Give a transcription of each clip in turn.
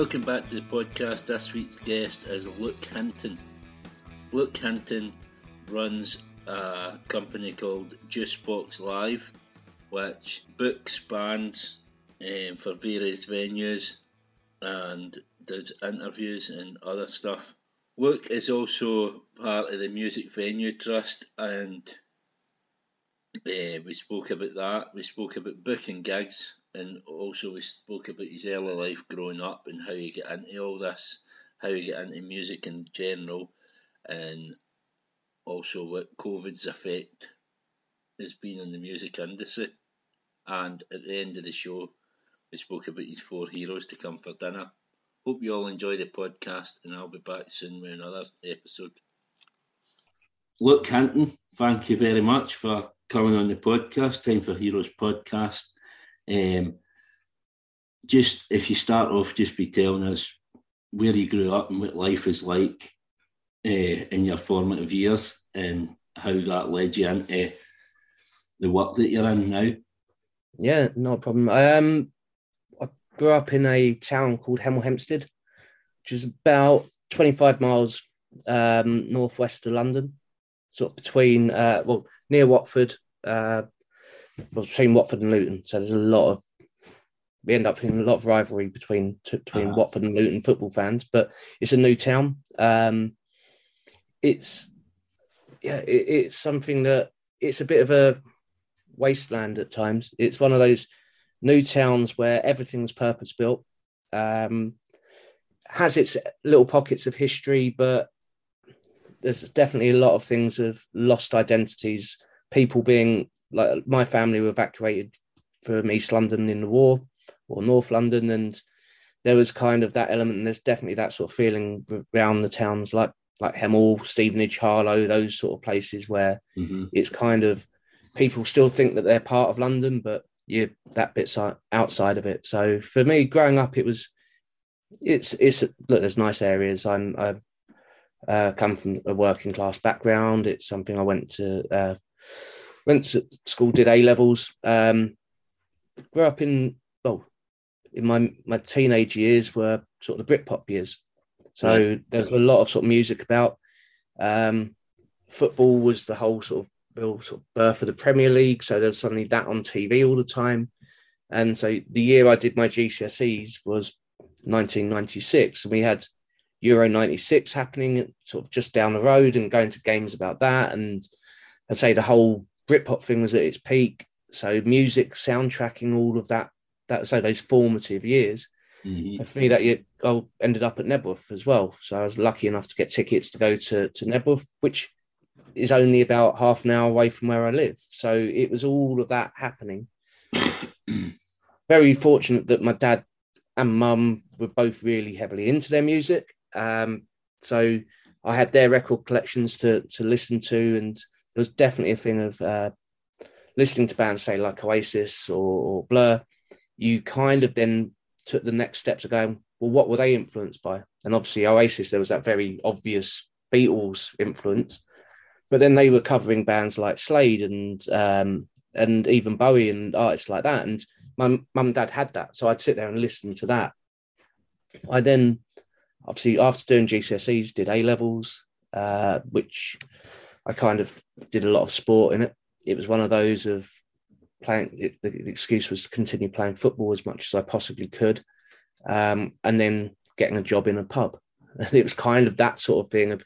Welcome back to the podcast. This week's guest is Luke Hinton. Luke Hinton runs a company called Juicebox Live, which books bands um, for various venues and does interviews and other stuff. Luke is also part of the Music Venue Trust, and uh, we spoke about that. We spoke about booking gigs, and also we spoke about his early life growing up and how he got into all this, how he got into music in general, and also what COVID's effect has been on the music industry. And at the end of the show, we spoke about his four heroes to come for dinner. Hope you all enjoy the podcast, and I'll be back soon with another episode. Luke Hinton, thank you very much for coming on the podcast. Time for Heroes podcast. Um, just if you start off, just be telling us where you grew up and what life is like uh, in your formative years and how that led you into the work that you're in now. Yeah, no problem. Um, I grew up in a town called Hemel Hempstead, which is about 25 miles um, northwest of London, sort of between, uh, well, near Watford, uh, well, between Watford and Luton. So there's a lot of we end up in a lot of rivalry between between uh-huh. Watford and Luton football fans, but it's a new town. Um, it's yeah, it, it's something that it's a bit of a wasteland at times. It's one of those new towns where everything's purpose built. Um, has its little pockets of history, but there's definitely a lot of things of lost identities. People being like my family were evacuated from East London in the war or North London, and there was kind of that element. And there's definitely that sort of feeling around the towns like like Hemel, Stevenage, Harlow, those sort of places where mm-hmm. it's kind of people still think that they're part of London, but you that bit's outside of it. So for me, growing up, it was it's it's look. There's nice areas. I'm I uh, come from a working class background. It's something I went to uh, went to school, did A levels. Um, grew up in well, in my my teenage years were sort of the Britpop years. So there was a lot of sort of music about. Um, football was the whole sort of real sort of birth of the Premier League. So there was suddenly that on TV all the time. And so the year I did my GCSEs was 1996, and we had Euro 96 happening sort of just down the road and going to games about that. And I'd say the whole Britpop thing was at its peak. So music, soundtracking, all of that, that so those formative years. Mm-hmm. For me, that year, I ended up at Knebworth as well. So I was lucky enough to get tickets to go to, to Knebworth, which is only about half an hour away from where I live. So it was all of that happening. Very fortunate that my dad and mum were both really heavily into their music. Um, so I had their record collections to to listen to, and there was definitely a thing of uh, listening to bands, say like Oasis or, or Blur. You kind of then took the next steps of going, well, what were they influenced by? And obviously, Oasis, there was that very obvious Beatles influence, but then they were covering bands like Slade and um, and even Bowie and artists like that. And my mum and dad had that, so I'd sit there and listen to that. I then, obviously, after doing GCSEs, did A levels, uh, which I kind of did a lot of sport in it. It was one of those of playing. It, the, the, excuse was to continue playing football as much as I possibly could, um, and then getting a job in a pub. And it was kind of that sort of thing of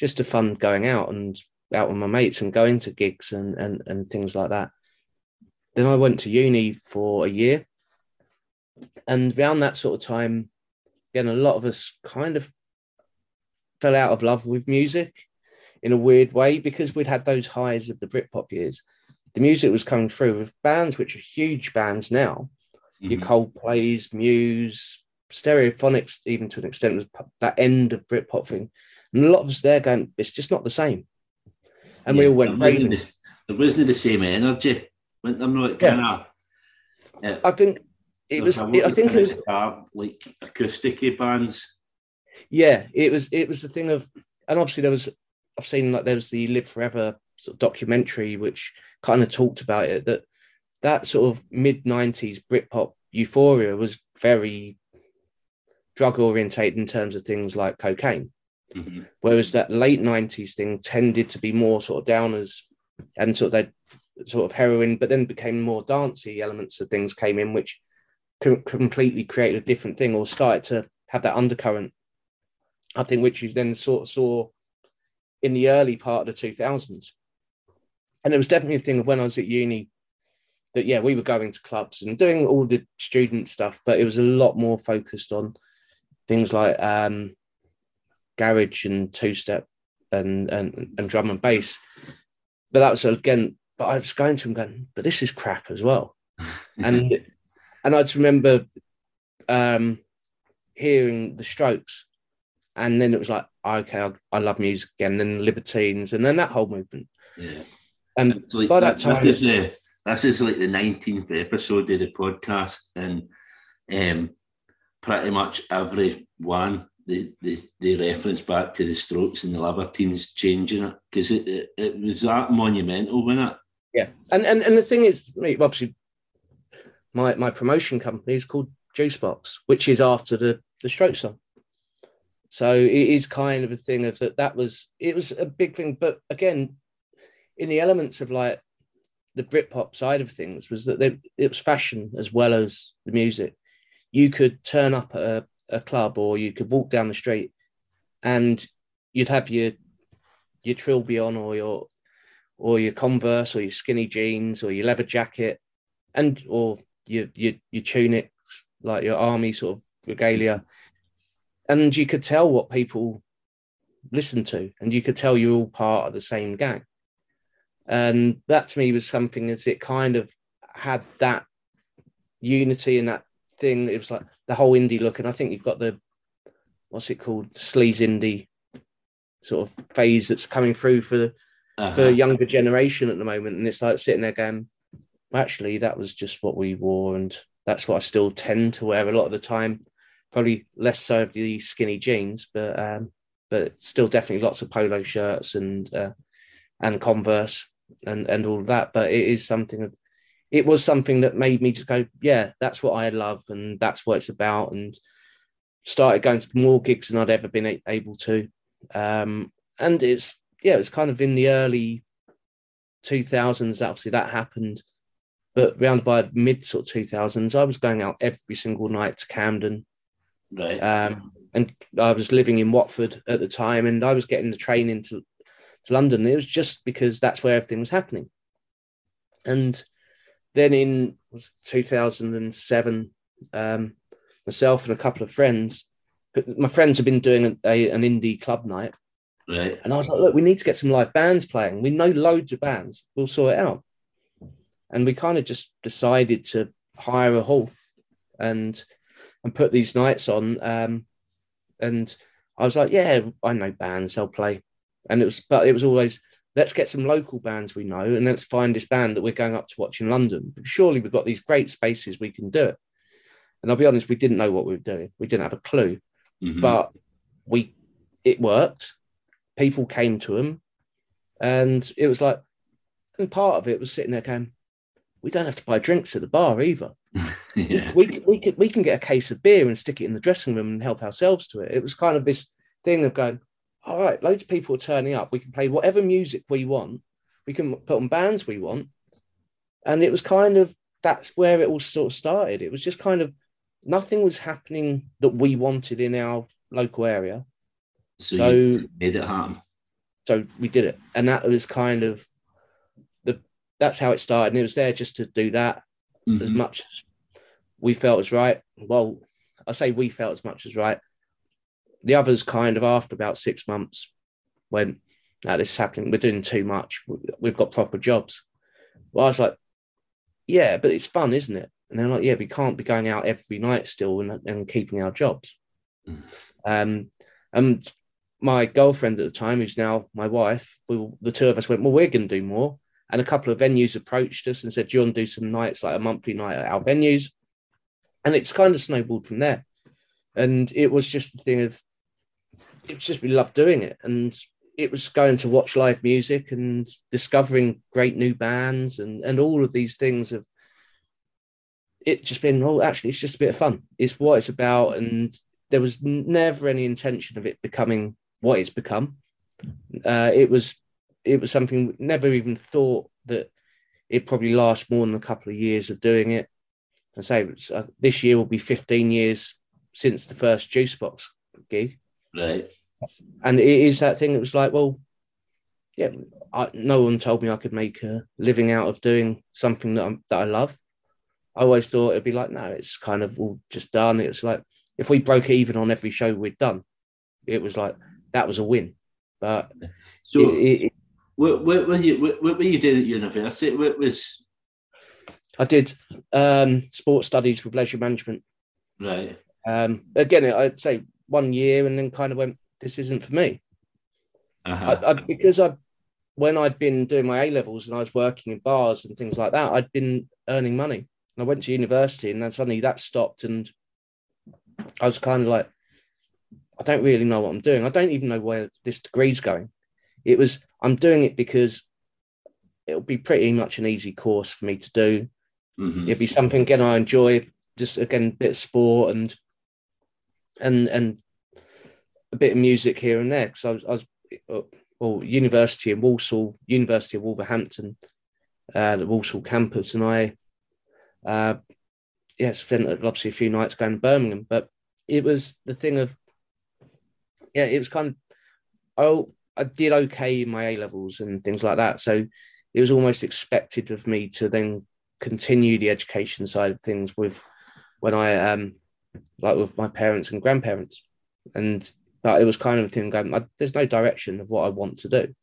just a fun going out and out with my mates and going to gigs and, and, and things like that. Then I went to uni for a year. And around that sort of time, again, a lot of us kind of fell out of love with music in a weird way because we'd had those highs of the Britpop years. The music was coming through with bands which are huge bands now. Mm-hmm. Your Coldplays, Muse, Stereophonics, even to an extent, was that end of Britpop thing. And a lot of us there going, it's just not the same and yeah, we all went there wasn't, the, there wasn't the same energy. Went there not kind of. Yeah. I think it was. It, I think it was like acoustic bands. Yeah, it was. It was the thing of, and obviously there was. I've seen like there was the Live Forever sort of documentary which kind of talked about it that that sort of mid '90s Britpop euphoria was very drug orientated in terms of things like cocaine. Mm-hmm. Whereas that late 90s thing tended to be more sort of downers and sort of that sort of heroin, but then became more dancey elements of things came in, which completely created a different thing or started to have that undercurrent. I think which you then sort of saw in the early part of the 2000s. And it was definitely a thing of when I was at uni that, yeah, we were going to clubs and doing all the student stuff, but it was a lot more focused on things like um, garage and two step and, and, and drum and bass. But that was again, but I was going to him going, but this is crap as well. and and I just remember um, hearing the Strokes, and then it was like, okay, I, I love music again. Then Libertines, and then that whole movement. Yeah. And like, by that, that time, this is, the, this is like the nineteenth episode of the podcast, and um, pretty much every one they, they, they reference back to the Strokes and the Libertines changing it because it, it, it was that monumental, wasn't it? Yeah, and and and the thing is, obviously, my my promotion company is called Juicebox, which is after the the stroke song. So it is kind of a thing of that. That was it was a big thing, but again, in the elements of like the Britpop side of things, was that they, it was fashion as well as the music. You could turn up at a, a club, or you could walk down the street, and you'd have your your trilby on, or your or your Converse, or your skinny jeans, or your leather jacket, and or your your your tunic, like your army sort of regalia, and you could tell what people listened to, and you could tell you're all part of the same gang. And that to me was something as it kind of had that unity and that thing. It was like the whole indie look, and I think you've got the what's it called, the sleaze indie sort of phase that's coming through for the uh-huh. for a younger generation at the moment. And it's like sitting there going, actually, that was just what we wore, and that's what I still tend to wear a lot of the time. Probably less so of the skinny jeans, but um, but still definitely lots of polo shirts and uh, and Converse and and all of that. But it is something of it was something that made me just go, yeah, that's what I love, and that's what it's about, and started going to more gigs than I'd ever been able to. Um, and it's yeah, it was kind of in the early 2000s. Obviously, that happened but round by mid sort of 2000s, I was going out every single night to Camden. Right. Um, and I was living in Watford at the time, and I was getting the train into to London. It was just because that's where everything was happening. And then in 2007, um, myself and a couple of friends, my friends had been doing a, a, an indie club night. Right. And I was like, look, we need to get some live bands playing. We know loads of bands. We'll sort it out and we kind of just decided to hire a hall and and put these nights on. Um, and I was like, yeah, I know bands, I'll play. And it was, but it was always let's get some local bands we know, and let's find this band that we're going up to watch in London. Surely we've got these great spaces we can do it. And I'll be honest, we didn't know what we were doing. We didn't have a clue, mm-hmm. but we it worked. People came to them, and it was like, and part of it was sitting there going, we don't have to buy drinks at the bar either. yeah. We, we, can, we can get a case of beer and stick it in the dressing room and help ourselves to it. It was kind of this thing of going, all right, loads of people are turning up. We can play whatever music we want. We can put on bands we want. And it was kind of, that's where it all sort of started. It was just kind of, nothing was happening that we wanted in our local area. So, so made it happen. So we did it. And that was kind of the that's how it started. And it was there just to do that mm-hmm. as much as we felt was right. Well, I say we felt as much as right. The others kind of after about six months went, now this is happening. We're doing too much. We've got proper jobs. Well, I was like, yeah, but it's fun, isn't it? And they're like, yeah, we can't be going out every night still and, and keeping our jobs. Mm. Um, and my girlfriend at the time, who's now my wife, we, the two of us went, well, we're going to do more. And a couple of venues approached us and said, Do you want to do some nights, like a monthly night at our venues? And it's kind of snowballed from there. And it was just the thing of, it's just we loved doing it. And it was going to watch live music and discovering great new bands and, and all of these things of it just been, oh, actually, it's just a bit of fun. It's what it's about. And there was never any intention of it becoming what it's become. Uh, it was it was something never even thought that it probably lasts more than a couple of years of doing it. I say uh, this year will be 15 years since the first Juicebox gig. Right. And it is that thing that was like, well, yeah, I, no one told me I could make a living out of doing something that, I'm, that I love. I always thought it'd be like, no, it's kind of all just done. It's like if we broke even on every show we'd done, it was like that was a win. But so, it, it, what, what, what, you, what, what were you doing at university? What was I did um, sports studies with leisure management. Right. Um, again, I'd say one year, and then kind of went, "This isn't for me." Uh-huh. I, I, because I, when I'd been doing my A levels and I was working in bars and things like that, I'd been earning money. And I went to university, and then suddenly that stopped, and I was kind of like, I don't really know what I'm doing. I don't even know where this degree's going. It was I'm doing it because it'll be pretty much an easy course for me to do. Mm-hmm. It'd be something again I enjoy, just again a bit of sport and and and a bit of music here and there. Because I was, I was uh, well, university in Walsall, University of Wolverhampton, uh, the Walsall campus, and I, uh, yeah, spent obviously a few nights going to Birmingham. But it was the thing of, yeah, it was kind of, oh, I did okay in my A levels and things like that. So it was almost expected of me to then continue the education side of things with when I um like with my parents and grandparents, and but it was kind of a thing going. There's no direction of what I want to do.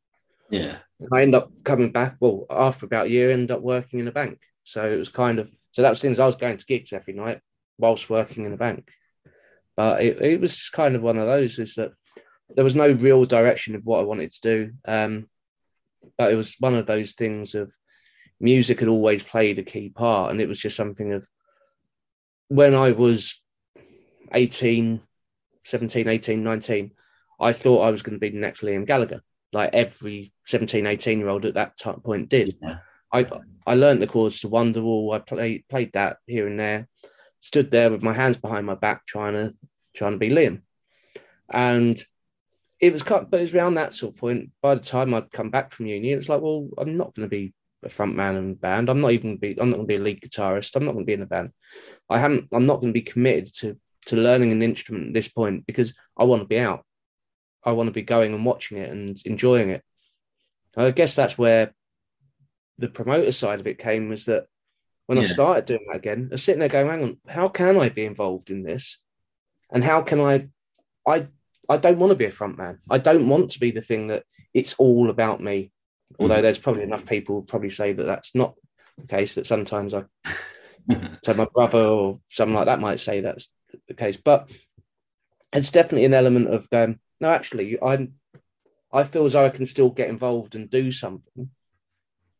Yeah, I end up coming back. Well, after about a year, end up working in a bank. So it was kind of so that was things I was going to gigs every night whilst working in a bank. But it, it was just kind of one of those is that there was no real direction of what I wanted to do. Um, but it was one of those things of music had always played a key part. And it was just something of when I was 18, 17, 18, 19, I thought I was going to be the next Liam Gallagher, like every 17, 18 year old at that point did. Yeah. I I learned the chords to Wonderwall. I played played that here and there. Stood there with my hands behind my back, trying to trying to be Liam. And it was cut, but it was around that sort of point. By the time I'd come back from uni, it was like, well, I'm not going to be a front man in a band. I'm not even be. I'm not going to be a lead guitarist. I'm not going to be in a band. I haven't. I'm not going to be committed to to learning an instrument at this point because I want to be out. I want to be going and watching it and enjoying it. I guess that's where the promoter side of it came was that when yeah. I started doing that again, I was sitting there going, hang on, how can I be involved in this? And how can I I I don't want to be a front man. I don't want to be the thing that it's all about me. Although mm-hmm. there's probably enough people probably say that that's not the case. That sometimes I, so my brother or something like that might say that's the case. But it's definitely an element of um, no, actually, I'm. I feel as though I can still get involved and do something.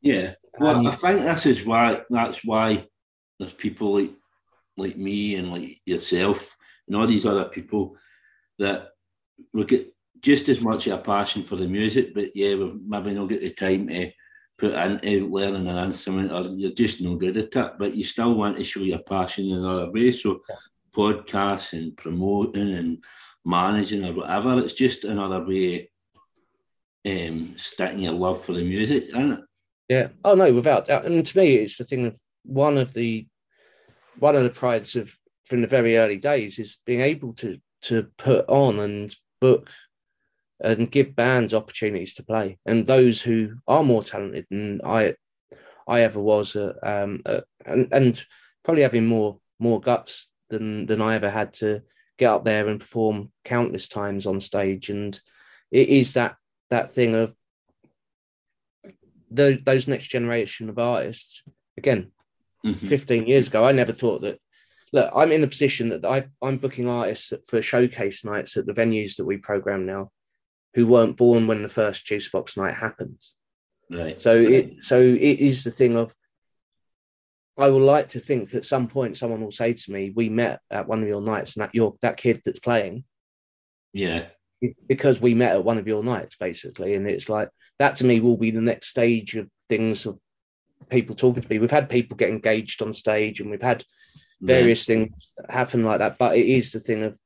Yeah, well, um, I think this is why that's why there's people like like me and like yourself and all these other people that look get just as much of a passion for the music, but yeah, we've maybe not got the time to put into learning an instrument or you're just no good at it, but you still want to show your passion in another way. So podcasts and promoting and managing or whatever, it's just another way um sticking your love for the music, isn't it? Yeah. Oh no, without doubt. And to me it's the thing of one of the one of the prides of from the very early days is being able to to put on and book and give bands opportunities to play. And those who are more talented than I I ever was, uh, um, uh, and and probably having more more guts than than I ever had to get up there and perform countless times on stage. And it is that that thing of the, those next generation of artists. Again, mm-hmm. 15 years ago, I never thought that look, I'm in a position that I, I'm booking artists for showcase nights at the venues that we program now, who weren't born when the first Juicebox night happened. Right. So it so it is the thing of I would like to think that at some point someone will say to me, "We met at one of your nights, and that your that kid that's playing." Yeah. Because we met at one of your nights, basically, and it's like that to me will be the next stage of things of people talking to me. We've had people get engaged on stage, and we've had various yeah. things happen like that. But it is the thing of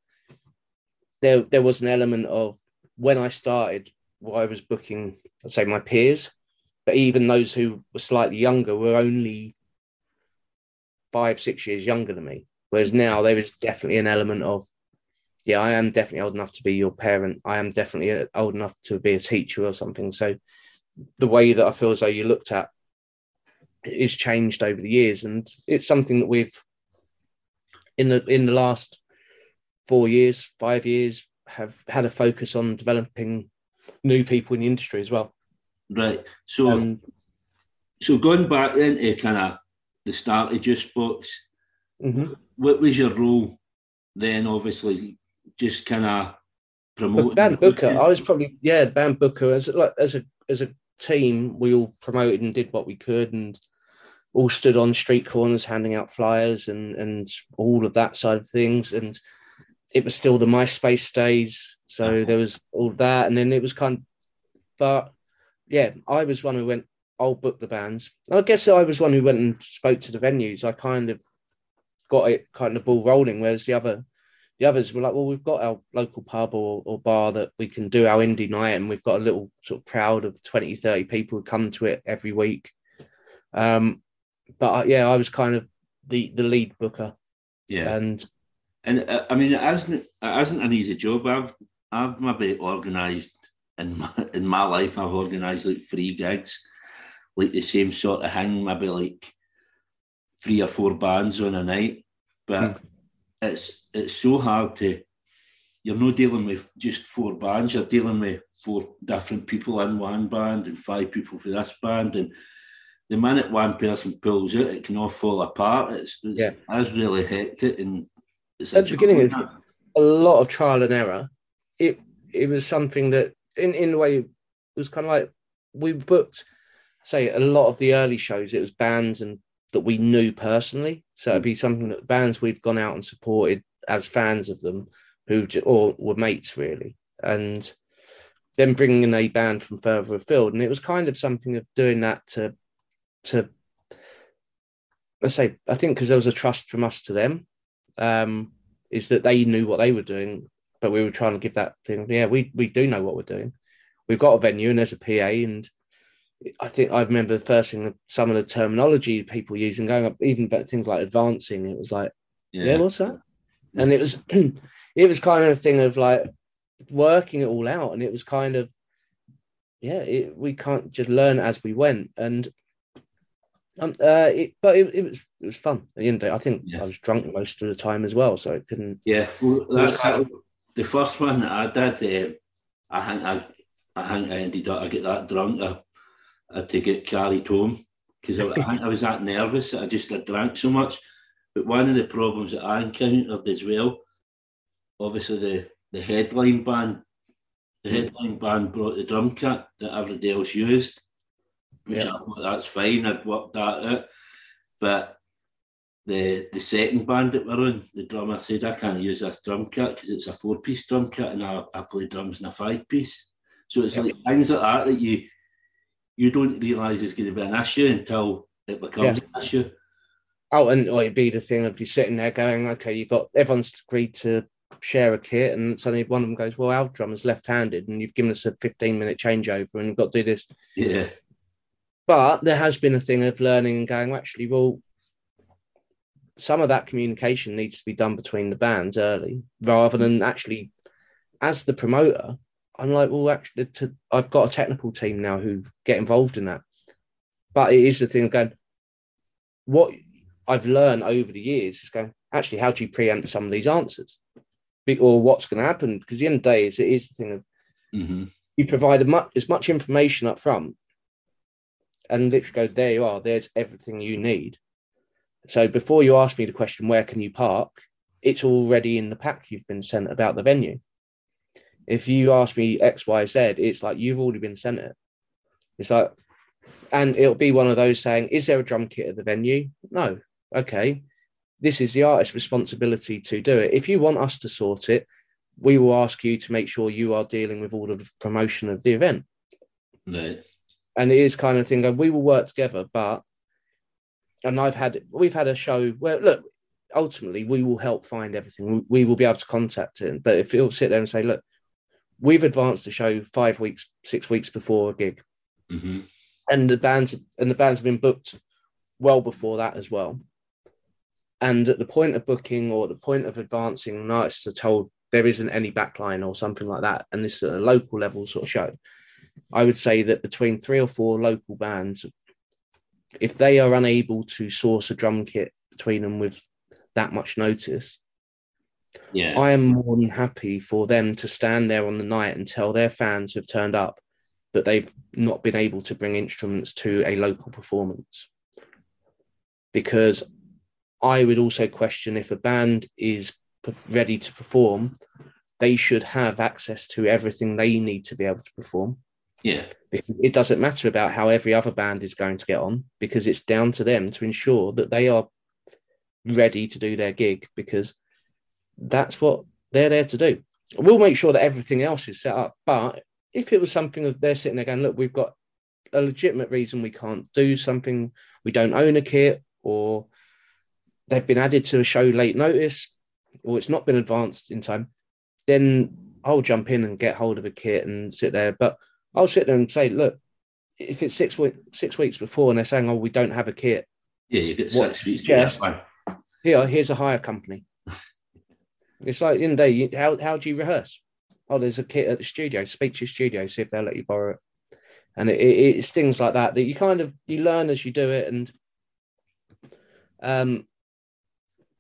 there there was an element of when I started, I was booking, I'd say my peers, but even those who were slightly younger were only five, six years younger than me. Whereas now there is definitely an element of, yeah, I am definitely old enough to be your parent. I am definitely uh, old enough to be a teacher or something. So the way that I feel as though you looked at is changed over the years, and it's something that we've in the in the last four years, five years, have had a focus on developing new people in the industry as well. Right. So, um, so going back then to kind of the start of Juice Box, mm-hmm. what was your role then? Obviously, just kind of promoting. Band booker. I was probably yeah, band booker. As like as a as a team, we all promoted and did what we could, and all stood on street corners handing out flyers and and all of that side of things. And it was still the MySpace days, so uh-huh. there was all that, and then it was kind of, but yeah, I was one who went. I'll book the bands. I guess I was one who went and spoke to the venues. I kind of got it kind of ball rolling, whereas the other the others were like, well, we've got our local pub or, or bar that we can do our indie night, and we've got a little sort of crowd of 20, 30 people who come to it every week. Um, but uh, yeah, I was kind of the the lead booker. Yeah, and and uh, I mean, it isn't it isn't an easy job. I've I've maybe organised in my in my life. I've organised like three gigs, like the same sort of thing. Maybe like three or four bands on a night, but mm. it's it's so hard to. You're not dealing with just four bands. You're dealing with four different people in one band and five people for this band and the minute one person pulls it, it can all fall apart. It's, it's yeah. that's really hectic. And at the beginning, a lot of trial and error. It it was something that, in in a way, it was kind of like we booked, say, a lot of the early shows. It was bands and that we knew personally. So it'd be something that bands we'd gone out and supported as fans of them, who or were mates really, and then bringing in a band from further afield. And it was kind of something of doing that to to let's say I think because there was a trust from us to them, um, is that they knew what they were doing, but we were trying to give that thing. Yeah, we we do know what we're doing. We've got a venue and there's a PA, and I think I remember the first thing some of the terminology people using going up, even things like advancing. It was like, yeah, yeah what's that? And it was it was kind of a thing of like working it all out, and it was kind of yeah, it, we can't just learn as we went, and um, uh, it, but it, it, was it was fun. At the end day, I think yeah. I was drunk most of the time as well, so it couldn't. Yeah, well, that's kind of, the first one that I did. Uh, I think I, I think I ended up I get that drunk. I, I had to get carried home because I, I, think I was that nervous. I just I drank so much. But one of the problems that I encountered as well, obviously the the headline band, the hmm. headline band brought the drum kit that everybody else used which yeah. I thought that's fine. I'd worked that out. But the the second band that we're on, the drummer said I can't use this drum kit because it's a four piece drum kit and I, I play drums in a five piece. So it's yeah. like things like that that you you don't realise is going to be an issue until it becomes yeah. an issue. Oh, and it'd be the thing of you sitting there going, okay, you've got everyone's agreed to share a kit, and suddenly one of them goes, well, our drummer's left-handed, and you've given us a 15-minute changeover, and you've got to do this. Yeah. But there has been a thing of learning and going, actually, well, some of that communication needs to be done between the bands early rather than actually as the promoter i'm like well actually to, i've got a technical team now who get involved in that. But it is the thing of going what i've learned over the years is going actually how do you preempt some of these answers? Or what's going to happen because the end of the day is it is the thing of mm-hmm. you provide much, as much information up front and literally go, there you are, there's everything you need. So before you ask me the question, where can you park? It's already in the pack you've been sent about the venue. If you ask me X, Y, Z, it's like you've already been sent it. It's like, and it'll be one of those saying, is there a drum kit at the venue? No. Okay. This is the artist's responsibility to do it. If you want us to sort it, we will ask you to make sure you are dealing with all of the promotion of the event. Right and it is kind of thing. We will work together, but and I've had we've had a show where look, ultimately we will help find everything. We will be able to contact it. But if you'll sit there and say, look, we've advanced the show five weeks, six weeks before a gig, Mm-hmm. and the bands and the bands have been booked well before that as well. And at the point of booking or the point of advancing, artists are told there isn't any backline or something like that, and this is a local level sort of show. I would say that between three or four local bands, if they are unable to source a drum kit between them with that much notice, Yeah. I am more than happy for them to stand there on the night and tell their fans who've turned up that they've not been able to bring instruments to a local performance. Because I would also question if a band is ready to perform, they should have access to everything they need to be able to perform. Yeah. It doesn't matter about how every other band is going to get on because it's down to them to ensure that they are ready to do their gig because that's what they're there to do. We'll make sure that everything else is set up. But if it was something that they're sitting there going, look, we've got a legitimate reason we can't do something, we don't own a kit, or they've been added to a show late notice, or it's not been advanced in time, then I'll jump in and get hold of a kit and sit there. But I'll sit there and say, look, if it's six week, six weeks before and they're saying, oh, we don't have a kit, Yeah, you get What six weeks to suggest- here, here's a hire company. it's like in the day, you- how how do you rehearse? Oh, there's a kit at the studio. Speak to your studio, see if they'll let you borrow it. And it, it, it's things like that that you kind of you learn as you do it, and um,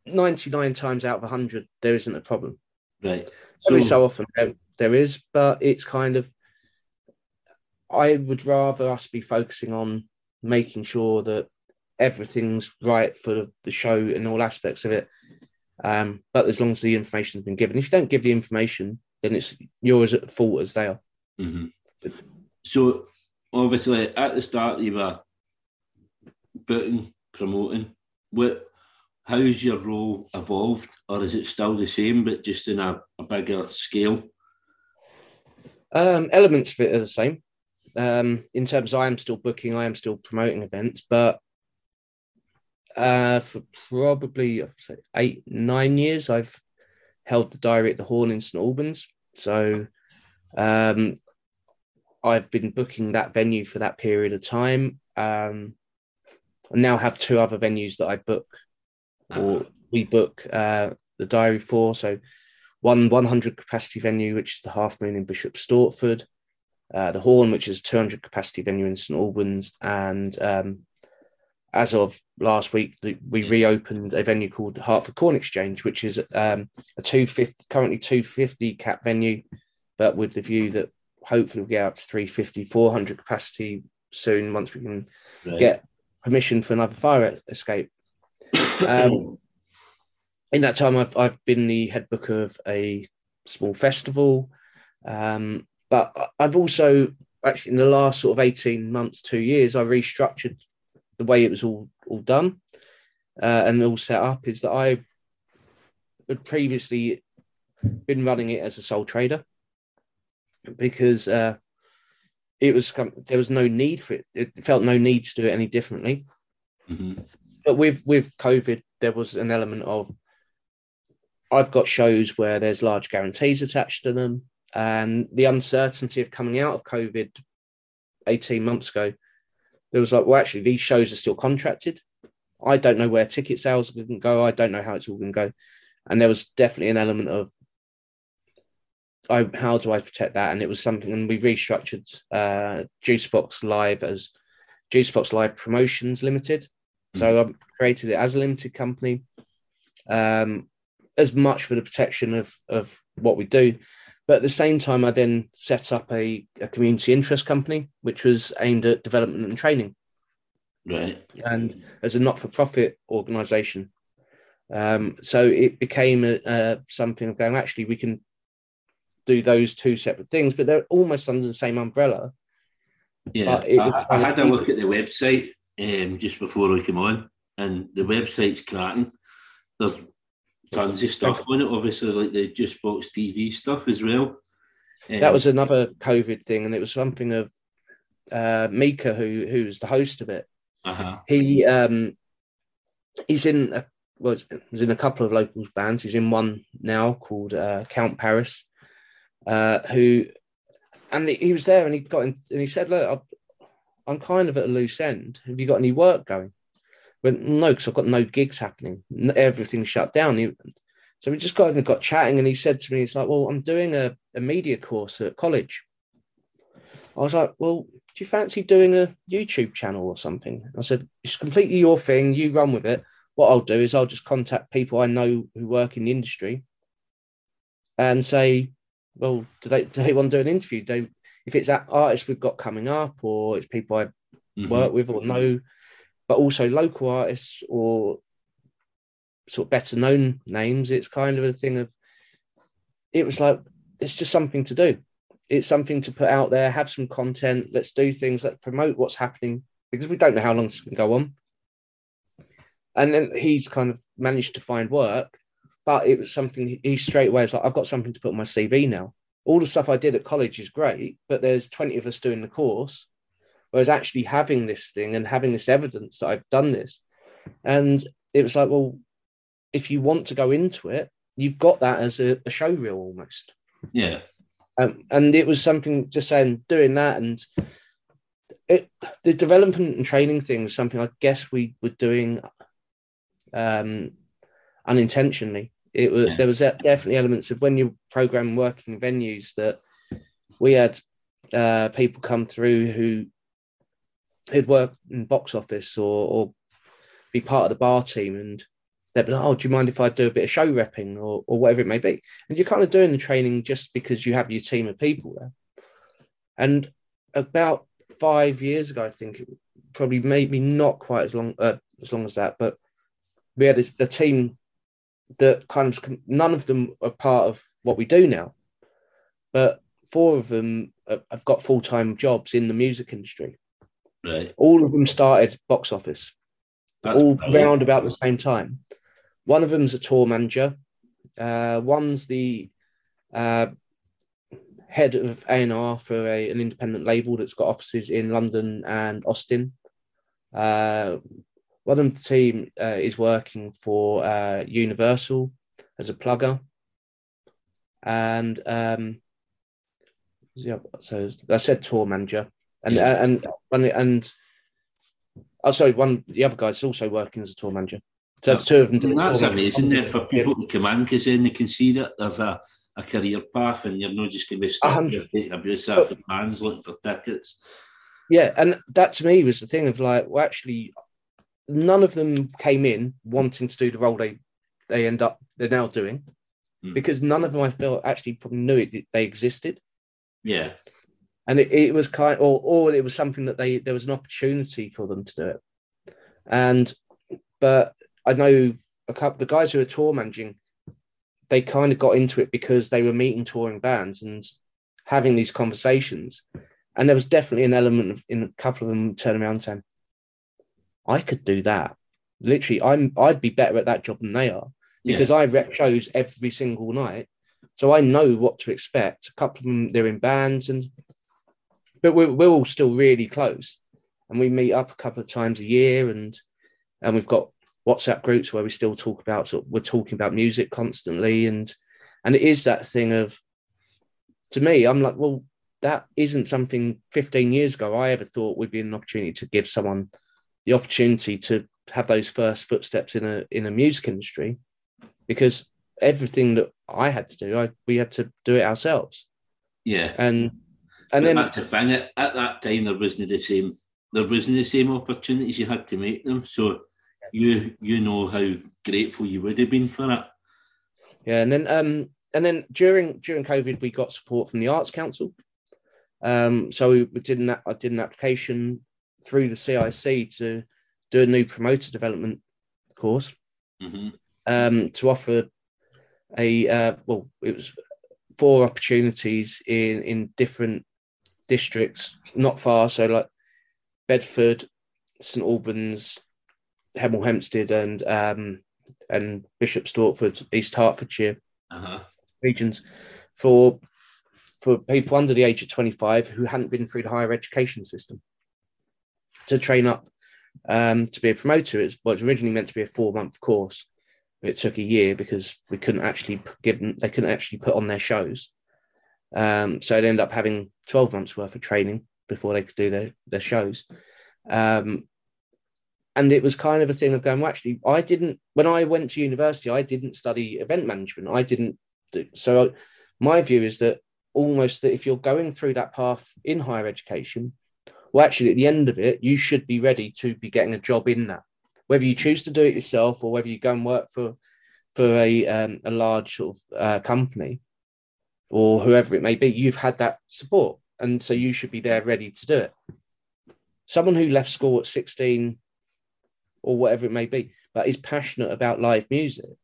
ninety nine times out of hundred, there isn't a problem. Right. Every so often there, there is, but it's kind of. I would rather us be focusing on making sure that everything's right for the, show and all aspects of it. Um, but as long as the information has been given, if you don't give the information, then it's you're as at fault as they are. hmm So obviously at the start you were booking, promoting. What how's your role evolved or is it still the same but just in a, a bigger scale? Um, elements of it are the same. Um, in terms, I am still booking, I am still promoting events, but uh, for probably say eight, nine years, I've held the diary at the Horn in St Albans. So um, I've been booking that venue for that period of time. Um, I now have two other venues that I book or we book uh, the diary for. So one 100 capacity venue, which is the Half Moon in Bishop Stortford, uh, the Horn, which is 200 capacity venue in St Albans, and um, as of last week, the, we reopened a venue called Hertford Corn Exchange, which is um, a 250 currently 250 cap venue, but with the view that hopefully we'll get out to 350, 400 capacity soon once we can Right. get permission for another fire escape. Um, in that time, I've I've been the head book of a small festival, um, but I've also actually in the last sort of eighteen months, two years, I restructured the way it was all all done uh, and all set up. Is that I had previously been running it as a sole trader because uh, it was there was no need for it. It felt no need to do it any differently hmm but with with COVID, there was an element of I've got shows where there's large guarantees attached to them, and the uncertainty of coming out of COVID eighteen months ago, there was like, well, actually, these shows are still contracted. I don't know where ticket sales are going to go. I don't know how it's all going to go, and there was definitely an element of I, how do I protect that? And it was something, and we restructured uh, Juicebox Live as Juicebox Live Promotions Limited. So I created it as a limited company, um, as much for the protection of of what we do, but at the same time, I then set up a, a community interest company, which was aimed at development and training, Right. and as a not for profit organisation. Um, so it became a, uh, something of going. Actually, we can do those two separate things, but they're almost under the same umbrella. Yeah. But it was I, I had a look at the website um, just before we came on and the website's cracking. There's tons of stuff on it, obviously like the Juicebox TV stuff as well. Um, that was another COVID thing, and it was something of uh, Mika, who who was the host of it. uh-huh. He um, he's in a, was, was in a couple of local bands. He's in one now called uh, Count Paris, uh, who, and he was there and he got in, and he said, "Look, I'm kind of at a loose end. Have you got any work going?" But no, because I've got no gigs happening. Everything's shut down. So we just got and got chatting, and he said to me, "It's like, well, I'm doing a, a media course at college." I was like, "Well, do you fancy doing a YouTube channel or something?" I said, "It's completely your thing. You run with it. What I'll do is I'll just contact people I know who work in the industry and say, well, do they do they want to do an interview? Do they, if it's that artist we've got coming up, or it's people I mm-hmm. work with or know, but also local artists or sort of better known names, it's kind of a thing of it was like it's just something to do. It's something to put out there, have some content, let's do things, let's promote what's happening because we don't know how long going to go on. And then he's kind of managed to find work, but it was something he straight away was like, I've got something to put on my CV now. All the stuff I did at college is great, but there's 20 of us doing the course. Whereas actually having this thing and having this evidence that I've done this. And it was like, well, if you want to go into it, you've got that as a, a show reel almost. Yeah. Um, and it was something just saying doing that and it the development and training thing was something I guess we were doing um, unintentionally. It was yeah. there was definitely elements of when you're programming working venues that we had uh, people come through who who'd work in box office or, or be part of the bar team and they'd be like, oh, do you mind if I do a bit of show repping or, or whatever it may be? And you're kind of doing the training just because you have your team of people there. And about five years ago, I think it probably maybe not quite as long uh, as long as that, but we had a, a, team that kind of none of them are part of what we do now, but four of them have got full time jobs in the music industry. Right. All of them started box office, That's all brilliant. round about the same time. One of them's a tour manager. Uh, one's the uh, head of A&R for a, an independent label that's got offices in London and Austin. Uh, one of the team uh, is working for uh, Universal as a plugger. And um, yeah, so I said tour manager. And, yeah. and, and, and, oh, sorry, one, the other guy's also working as a tour manager. So two of them. That's amazing then for people to come in because then they can see that there's a, a career path and you're not just going to be stuck um, taking abuse after fans looking for tickets. Yeah, and that to me was the thing of like, well, actually, none of them came in wanting to do the role they they end up they're now doing mm. because none of them I felt actually probably knew it they existed. Yeah, and it, it was kind or or it was something that they there was an opportunity for them to do it, and but I know a couple the guys who are tour managing, they kind of got into it because they were meeting touring bands and having these conversations. And there was definitely an element of in a couple of them turning around saying, I could do that. Literally, I'm I'd be better at that job than they are because yeah. I rep shows every single night. So I know what to expect. A couple of them they're in bands and but we're, we're all still really close. And we meet up a couple of times a year and and we've got WhatsApp groups where we still talk about sort of, we're talking about music constantly, and and it is that thing of to me, I'm like, well, that isn't something 15 years ago I ever thought would be an opportunity to give someone the opportunity to have those first footsteps in a in a music industry, because everything that I had to do, I we had to do it ourselves. Yeah, and and but then that's the thing. At, at that time, there wasn't the same there wasn't the same opportunities. You had to make them. So you you know how grateful you would have been for it. Yeah, and then um and then during during COVID we got support from the Arts Council. Um, so we did an I did an application through the CIC to do a new promoter development course mm-hmm. um, to offer a uh, well it was four opportunities in in different districts not far so like Bedford, St Albans, Hemel Hempstead and um, and Bishop Stortford, East Hertfordshire uh-huh. regions for for people under the age of 25 who hadn't been through the higher education system to train up um, to be a promoter. It's was originally meant to be a four month course, but It took a year because we couldn't actually give them, they couldn't actually put on their shows. Um, so it ended up having 12 months worth of training before they could do their, their shows. Um, and it was kind of a thing of going, well, actually, I didn't, when I went to university, I didn't study event management. I didn't do, so my view is that almost that if you're going through that path in higher education, well, actually, at the end of it, you should be ready to be getting a job in that. Whether you choose to do it yourself or whether you go and work for for a um, a large sort of uh, company or whoever it may be, you've had that support, and so you should be there ready to do it. Someone who left school at sixteen or whatever it may be, but is passionate about live music,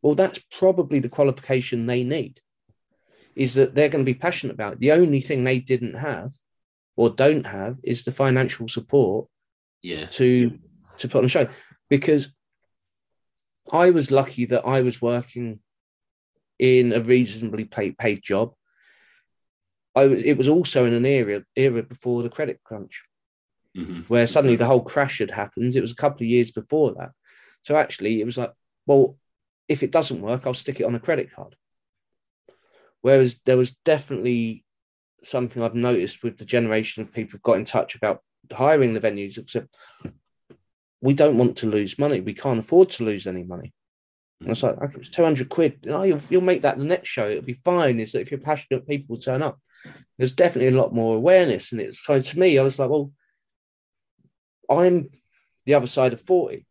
well, that's probably the qualification they need. Is that they're going to be passionate about it. The only thing they didn't have or don't have is the financial support yeah. to to put on a show. Because I was lucky that I was working in a reasonably paid, paid job. I was, it was also in an era era before the credit crunch, mm-hmm. where suddenly the whole crash had happened. It was a couple of years before that, so actually it was like, well, if it doesn't work, I'll stick it on a credit card. Whereas there was definitely something I've noticed with the generation of people who've got in touch about hiring the venues, except we don't want to lose money. We can't afford to lose any money. And it's like, it's 200 quid. Oh, you'll, you'll make that the next show. It'll be fine. Is that if you're passionate, people will turn up. There's definitely a lot more awareness. And it's kind of, to me, I was like, well, I'm the other side of 40.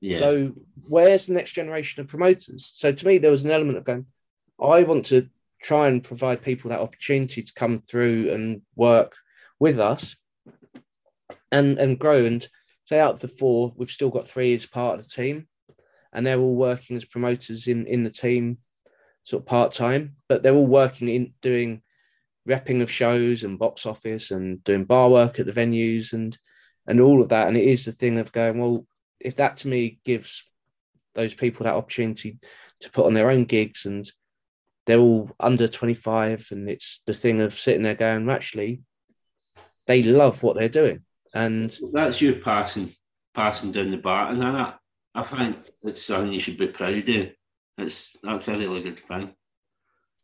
Yeah. So where's the next generation of promoters? So to me, there was an element of going, I want to try and provide people that opportunity to come through and work with us and and grow. And say out of the four, we've still got three as part of the team, and they're all working as promoters in in the team, sort of part time. But they're all working in doing repping of shows and box office and doing bar work at the venues and and all of that. And it is the thing of going well. If that to me gives those people that opportunity to put on their own gigs and they're all under 25 and it's the thing of sitting there going actually they love what they're doing and that's you passing passing down the bar and that I think it's something you should be proud of. It's that's a really good thing.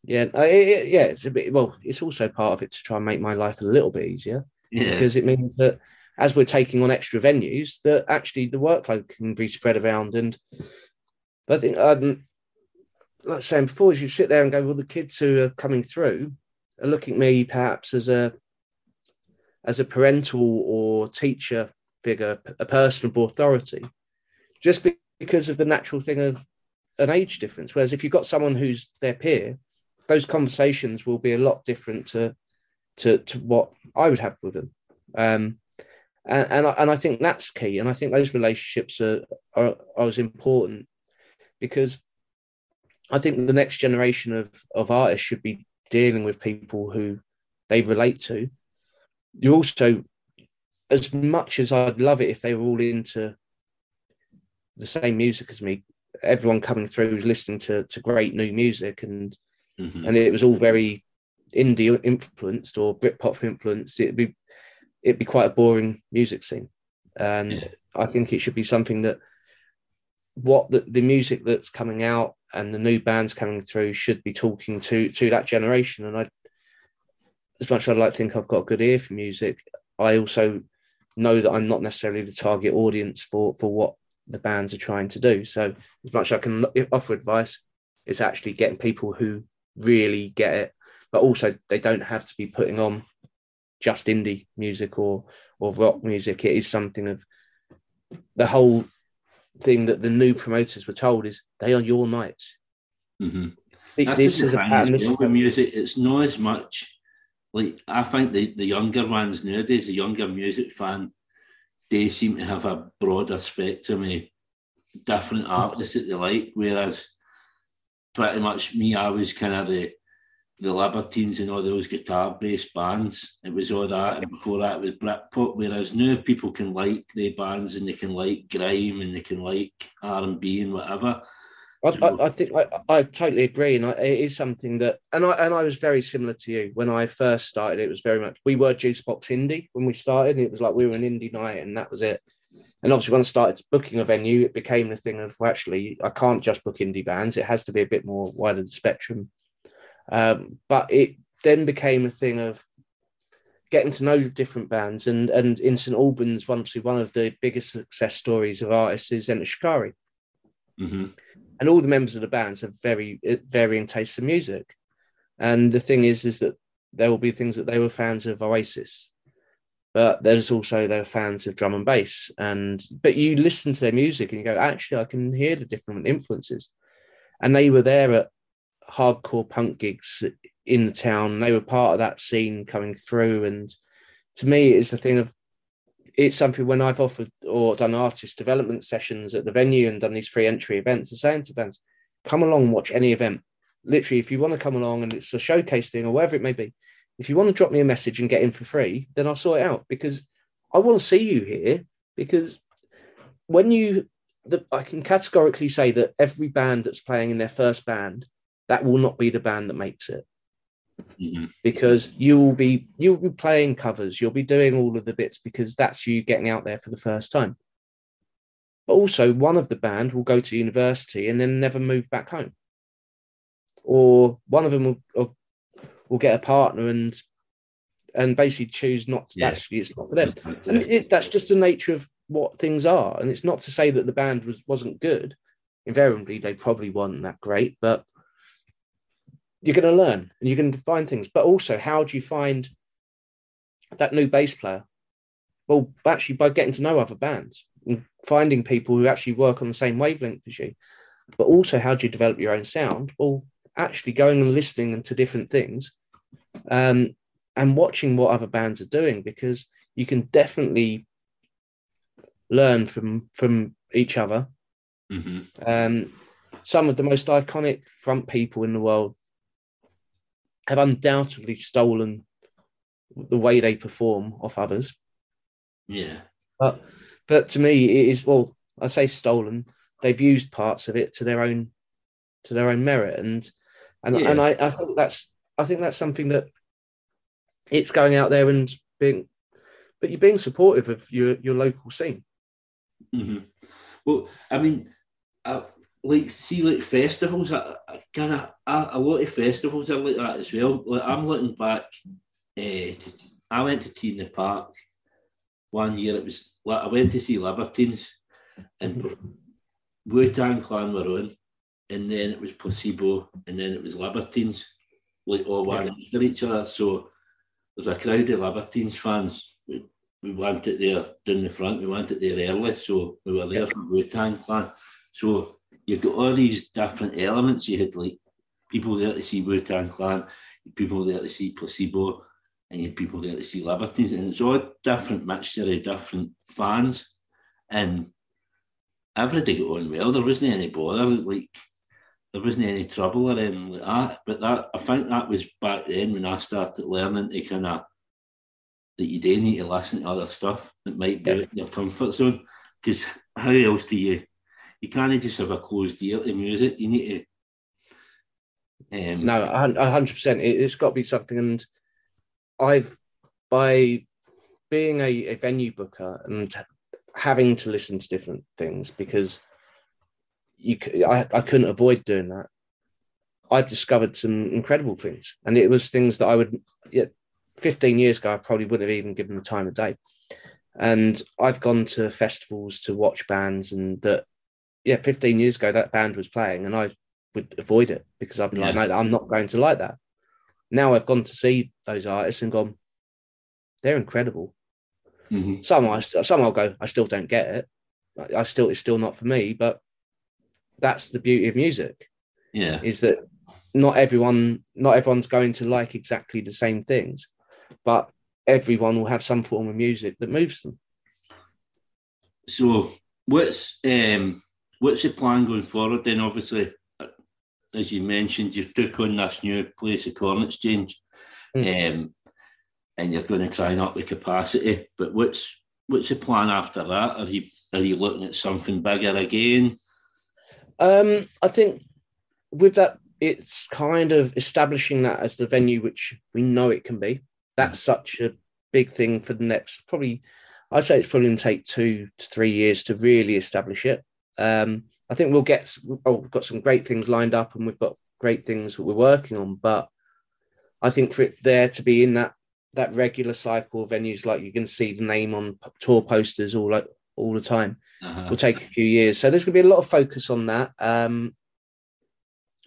Yeah it, yeah it's a bit well it's also part of it to try and make my life a little bit easier yeah. because it means that as we're taking on extra venues that actually the workload can be spread around and but I think um, like I saying before, is you sit there and go, well, the kids who are coming through are looking at me perhaps as a as a parental or teacher figure, a person of authority, just because of the natural thing of an age difference. Whereas if you've got someone who's their peer, those conversations will be a lot different to to, to what I would have with them. Um, and and I, and I think that's key. And I think those relationships are, are, are as important because I think the next generation of, of artists should be dealing with people who they relate to. You also, as much as I'd love it if they were all into the same music as me, everyone coming through was listening to, to great new music and mm-hmm. and it was all very indie influenced or Britpop influenced, it'd be it'd be quite a boring music scene. And Yeah. I think it should be something that what the, the music that's coming out and the new bands coming through should be talking to to that generation. And I, as much as I'd like to think I've got a good ear for music, I also know that I'm not necessarily the target audience for for what the bands are trying to do. So as much as I can offer advice, it's actually getting people who really get it, but also they don't have to be putting on just indie music or or rock music. It is something of the whole thing that the new promoters were told is they are your nights. Mm-hmm. This is a pattern. This well is with a, music. It's not as much like I think the, the younger ones nowadays, the younger music fan, they seem to have a broader spectrum of different hmm. artists that they like. Whereas pretty much me, I was kind of the the Libertines and all those guitar based bands. It was all that, and before that was Britpop. Whereas now people can like the bands and they can like grime and they can like R and B and whatever. I, I, I think I, I totally agree, and I, it is something that, and I and I was very similar to you when I first started. It was very much we were Juicebox Indie when we started. It was like we were an indie night, and that was it. And obviously, when I started booking a venue, it became the thing of well, actually, I can't just book indie bands. It has to be a bit more wider the spectrum. Um, but it then became a thing of getting to know different bands. And and in St Albans, once one of the biggest success stories of artists is Enter Shikari. Mm-hmm. And all the members of the bands have very varying tastes in music. And the thing is, is that there will be things that they were fans of Oasis, but there's also they're fans of drum and bass. And but you listen to their music and you go, actually, I can hear the different influences. And they were there at hardcore punk gigs in the town. They were part of that scene coming through. And to me, it's the thing of it's something when I've offered or done artist development sessions at the venue and done these free entry events and saying to bands, come along watch any event. Literally, if you want to come along and it's a showcase thing or whatever it may be, if you want to drop me a message and get in for free, then I'll sort it out because I want to see you here. Because when you, the, I can categorically say that every band that's playing in their first band, that will not be the band that makes it. Mm-hmm. Because you will be you'll be playing covers, you'll be doing all of the bits because that's you getting out there for the first time. But also, one of the band will go to university and then never move back home, or one of them will, will get a partner and and basically choose not to, yeah. actually it's not for them and it, that's just the nature of what things are and it's not to say that the band was wasn't good invariably they probably weren't that great but you're going to learn and you're going to find things but also how do you find that new bass player well actually by getting to know other bands and finding people who actually work on the same wavelength as you but also how do you develop your own sound well actually going and listening to different things um, and watching what other bands are doing because you can definitely learn from from each other. Mm-hmm. Um, some of the most iconic front people in the world have undoubtedly stolen the way they perform off others. Yeah, but but to me, it is well. I say stolen. They've used parts of it to their own to their own merit, and and yeah. and I, I think that's I think that's something that it's going out there and being, but you're being supportive of your your local scene. Mm-hmm. Well, I mean, I, like see like festivals, kind of a, lot of festivals are like that as well. Like I'm looking back, uh, to, I went to T in the Park one year. It was like I went to see Libertines, and mm-hmm. Wu Tang Clan were on, and then it was Placebo, and then it was Libertines like all one yeah. each other. So there's a crowd of Libertines fans. We, we went it there down the front. We went it there early, so we were there yeah. for Wu Tang Clan. So you've got all these different elements. You had like people there to see Wu Tang Clan, people there to see Placebo, and you had people there to see Libertines, and it's all different mixture of different fans, and everybody got on well. There wasn't any bother. Like there wasn't any trouble or anything like that. But that I think that was back then when I started learning to kind of that you do need to listen to other stuff that might be yeah. out your comfort zone. Because how else do you you can't just have a closed ear to music. You need to um, no, hundred percent. It's got to be something, and I've by being a, a venue booker and having to listen to different things because you I, I couldn't avoid doing that. I've discovered some incredible things, and it was things that I would. Yeah, 15 years ago, I probably wouldn't have even given the time of day. And I've gone to festivals to watch bands, and that, yeah, 15 years ago, that band was playing, and I would avoid it because I've been yeah. like, no, I'm not going to like that. Now I've gone to see those artists and gone, they're incredible. Mm-hmm. Some I some I'll go, I still don't get it. I still it's still not for me, but that's the beauty of music. Yeah. Is that not everyone not everyone's going to like exactly the same things, but everyone will have some form of music that moves them. So what's um what's the plan going forward then obviously as you mentioned you took on this new place of corn exchange mm. um and you're going to try and up the capacity but what's what's the plan after that are you are you looking at something bigger again um, I think with that, it's kind of establishing that as the venue which we know it can be. That's such a big thing for the next probably. I'd say it's probably going to take two to three years to really establish it. Um, I think we'll get. Oh, we've got some great things lined up, and we've got great things that we're working on. But I think for it there to be in that that regular cycle of venues, like you can see the name on tour posters all like all the time, uh-huh. will take a few years. So there's going to be a lot of focus on that. Um,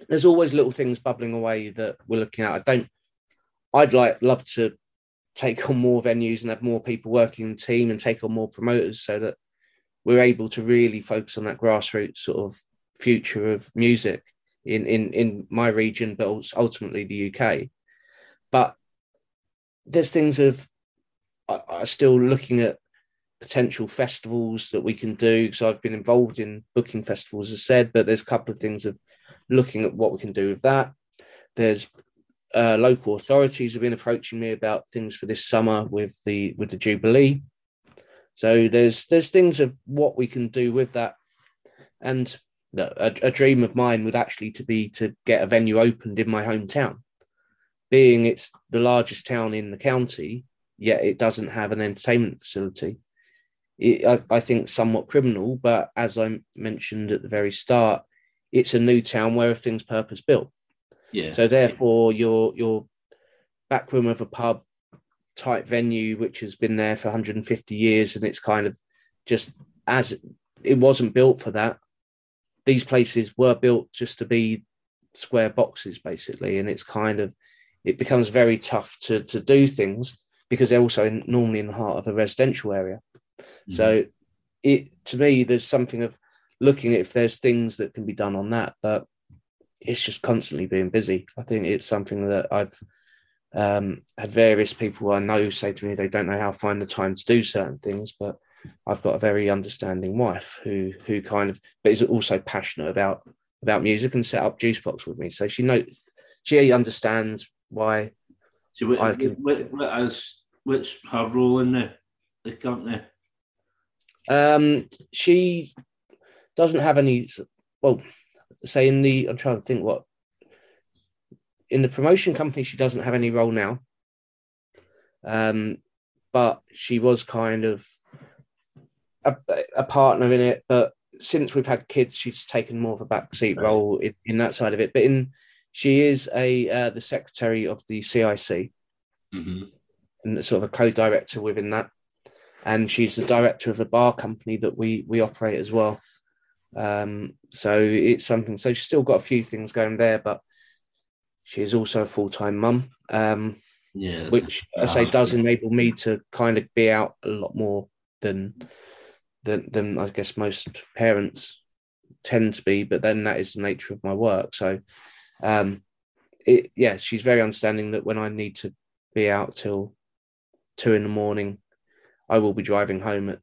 there's always little things bubbling away that we're looking at. I don't. I'd like love to take on more venues and have more people working in the team and take on more promoters so that we're able to really focus on that grassroots sort of future of music in in in my region, but ultimately the UK. But there's things of I, I still looking at potential festivals that we can do because I've been involved in booking festivals, as said, but there's a couple of things of looking at what we can do with that. There's uh, local authorities have been approaching me about things for this summer with the with the Jubilee. So there's there's things of what we can do with that, and a, a dream of mine would actually to be to get a venue opened in my hometown, being it's the largest town in the county, yet it doesn't have an entertainment facility. It, I, I think somewhat criminal, but as I mentioned at the very start, it's a new town where everything's purpose built. Yeah. So therefore, your your back room of a pub type venue, which has been there for 150 years, and it's kind of just as it wasn't built for that. These places were built just to be square boxes, basically, and it's kind of it becomes very tough to to do things because they're also in, normally in the heart of a residential area. Mm-hmm. So it to me, there's something of looking at if there's things that can be done on that, but it's just constantly being busy. I think it's something that I've um, had various people I know say to me they don't know how to find the time to do certain things, but I've got a very understanding wife who who kind of but is also passionate about about music and set up Juicebox with me. So she knows she understands why. So what, I can, what, what is what's her role in the the company? Um, she doesn't have any. Well, say in the I'm trying to think what in the promotion company she doesn't have any role now. Um, but she was kind of a, a partner in it. But since we've had kids, she's taken more of a backseat role in, in, that side of it. But in she is a uh, the secretary of the CIC mm-hmm. and sort of a co-director within that, and she's the director of a bar company that we we operate as well. Um, so it's something. So she's still got a few things going there, but she is also a full time mum. Um, yeah, which I say does enable me to kind of be out a lot more than than than I guess most parents tend to be. But then that is the nature of my work. So, um, it yeah, she's very understanding that when I need to be out till two in the morning, I will be driving home at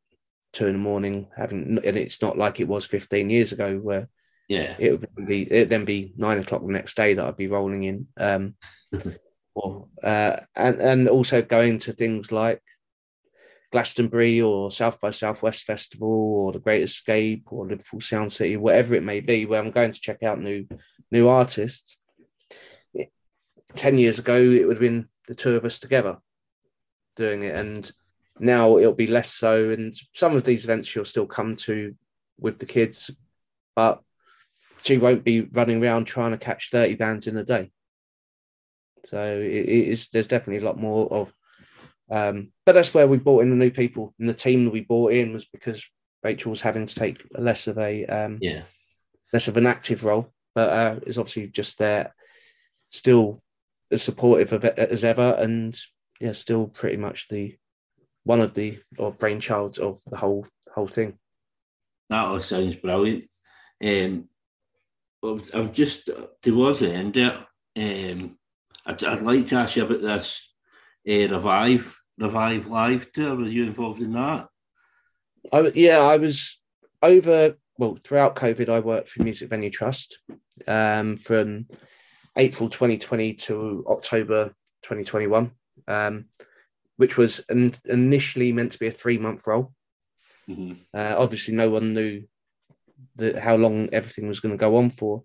two in the morning, having and it's not like it was 15 years ago where yeah it would be it then be nine o'clock the next day that I'd be rolling in. Um, or uh, and and also going to things like Glastonbury or South by Southwest Festival or the Great Escape or Liverpool Sound City, whatever it may be, where I'm going to check out new new artists. Ten years ago, it would have been the two of us together doing it, and now it'll be less so. And some of these events you'll still come to with the kids, but she won't be running around trying to catch 30 bands in a day. So it is there's definitely a lot more of um, but that's where we brought in the new people and the team that we brought in was because Rachel was having to take less of a um, yeah less of an active role, but uh, is obviously just there, still as supportive of it as ever, and yeah, still pretty much the one of the or brainchilds of the whole whole thing. That all sounds brilliant. Um, I'm just towards the end there. Um, I'd, I'd, like to ask you about this uh, revive revive live tour. Were you involved in that? I, yeah, I was over. Well, throughout COVID, I worked for Music Venue Trust um, from April 2020 to October 2021. Um, which was in, initially meant to be a three month role. Mm-hmm. Uh, obviously, no one knew the, how long everything was going to go on for.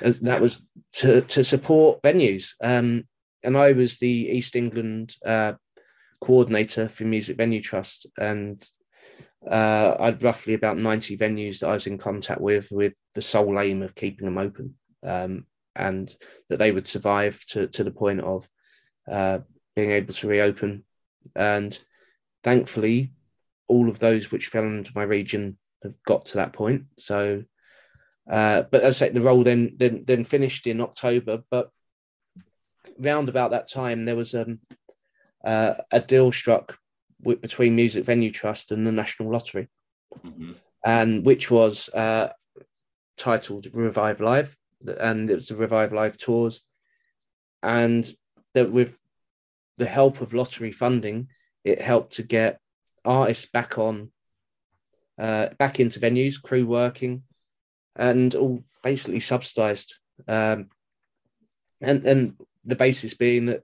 that was to, to support venues. Um, and I was the East England uh, coordinator for Music Venue Trust, and uh, I had roughly about 90 venues that I was in contact with, with the sole aim of keeping them open um, and that they would survive to, to the point of uh, being able to reopen. And thankfully, all of those which fell into my region have got to that point. So, uh, but as I said, the role then, then then finished in October. But round about that time, there was um, uh, a deal struck w- between Music Venue Trust and the National Lottery, mm-hmm. and which was uh, titled Revive Live, and it was the Revive Live tours, and that with the help of lottery funding, it helped to get artists back on, uh, back into venues, crew working, and all basically subsidised. Um, and and the basis being that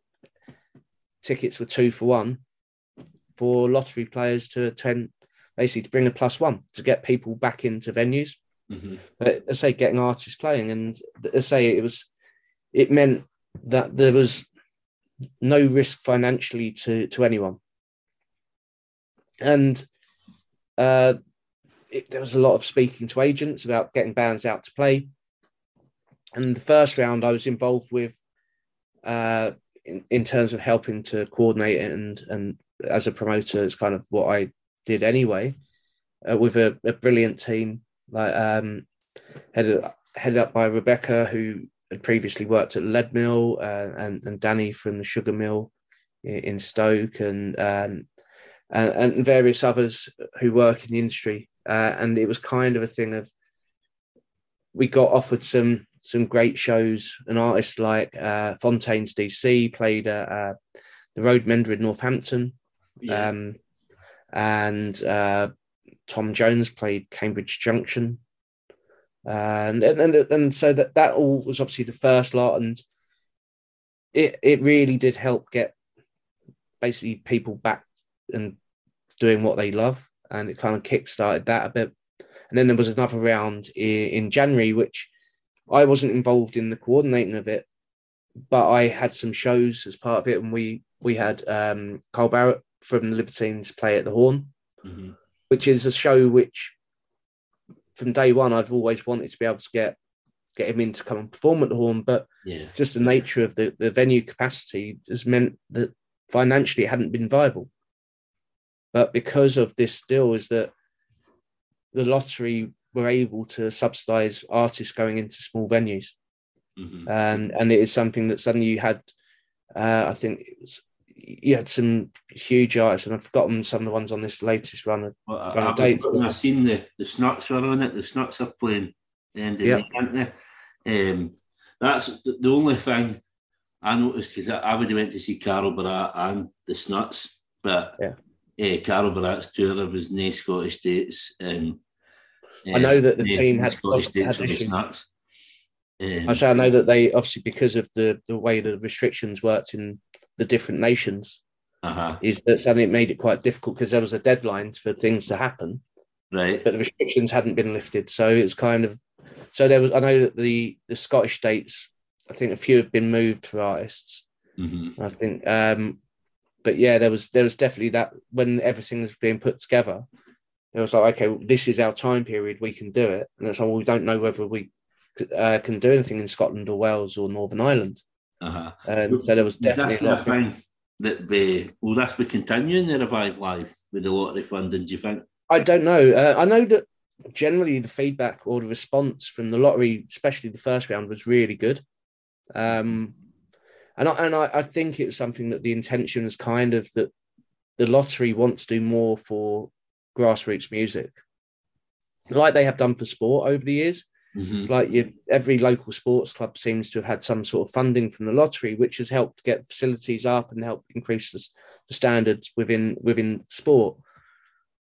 tickets were two for one for lottery players to attend, basically to bring a plus one to get people back into venues. Mm-hmm. But I say getting artists playing, and I say it was, it meant that there was no risk financially to to anyone, and uh, it, there was a lot of speaking to agents about getting bands out to play. And the first round, I was involved with uh, in, in terms of helping to coordinate and and as a promoter, it's kind of what I did anyway, uh, with a, a, brilliant team like um, headed headed up by Rebecca, who had previously worked at Leadmill, uh, and and Danny from the Sugar Mill in, Stoke, and, um, and and various others who work in the industry. Uh, and it was kind of a thing of we got offered some some great shows. An artist like uh, Fontaines DC played uh, the Roadmender in Northampton, yeah. um, and uh, Tom Jones played Cambridge Junction, and and and, and so that that all was obviously the first lot, and it it really did help get basically people back and doing what they love, and it kind of kick started that a bit. And then there was another round in, in January, which I wasn't involved in the coordinating of it, but I had some shows as part of it, and we we had um, Carl Barât from the Libertines play at the Horn, mm-hmm. which is a show which, from day one, I've always wanted to be able to get get him in to come and perform at the Horn, but yeah. just the nature of the, the venue capacity has meant that financially it hadn't been viable. But because of this deal, is that the lottery were able to subsidize artists going into small venues. Mm-hmm. And and it is something that suddenly you had uh, I think it was you had some huge artists, and I've forgotten some of the ones on this latest run of, well, run I, of dates. I've seen the the Snuts were on it. The Snuts are playing the end of yep. the um, that's the, the, only thing I noticed because I, I would have went to see Carl Barât and the Snuts, but yeah. Uh, Carl Barât's tour was no Scottish dates, and I know that the team had, Scottish dates had issues. Um, I say I know that they obviously because of the the way the restrictions worked in the different nations, uh-huh. is that suddenly it made it quite difficult because there was a deadline for things to happen, right? But the restrictions hadn't been lifted, so it was kind of so there was. I know that the the Scottish dates, I think a few have been moved for artists. Mm-hmm. I think, um, but yeah, there was there was definitely that when everything was being put together, it was like, okay, this is our time period, we can do it. And it's like, well, we don't know whether we uh, can do anything in Scotland or Wales or Northern Ireland. Uh-huh. And so, so there was definitely a lot thing that be, will that be continuing the Revive Live with the lottery funding, do you think? I don't know. Uh, I know that generally the feedback or the response from the lottery, especially the first round, was really good. Um, and I, and I, I think it's something that the intention is kind of that the lottery wants to do more for grassroots music, like they have done for sport over the years. Mm-hmm. Like you, every local sports club seems to have had some sort of funding from the lottery, which has helped get facilities up and help increase the, the standards within within sport.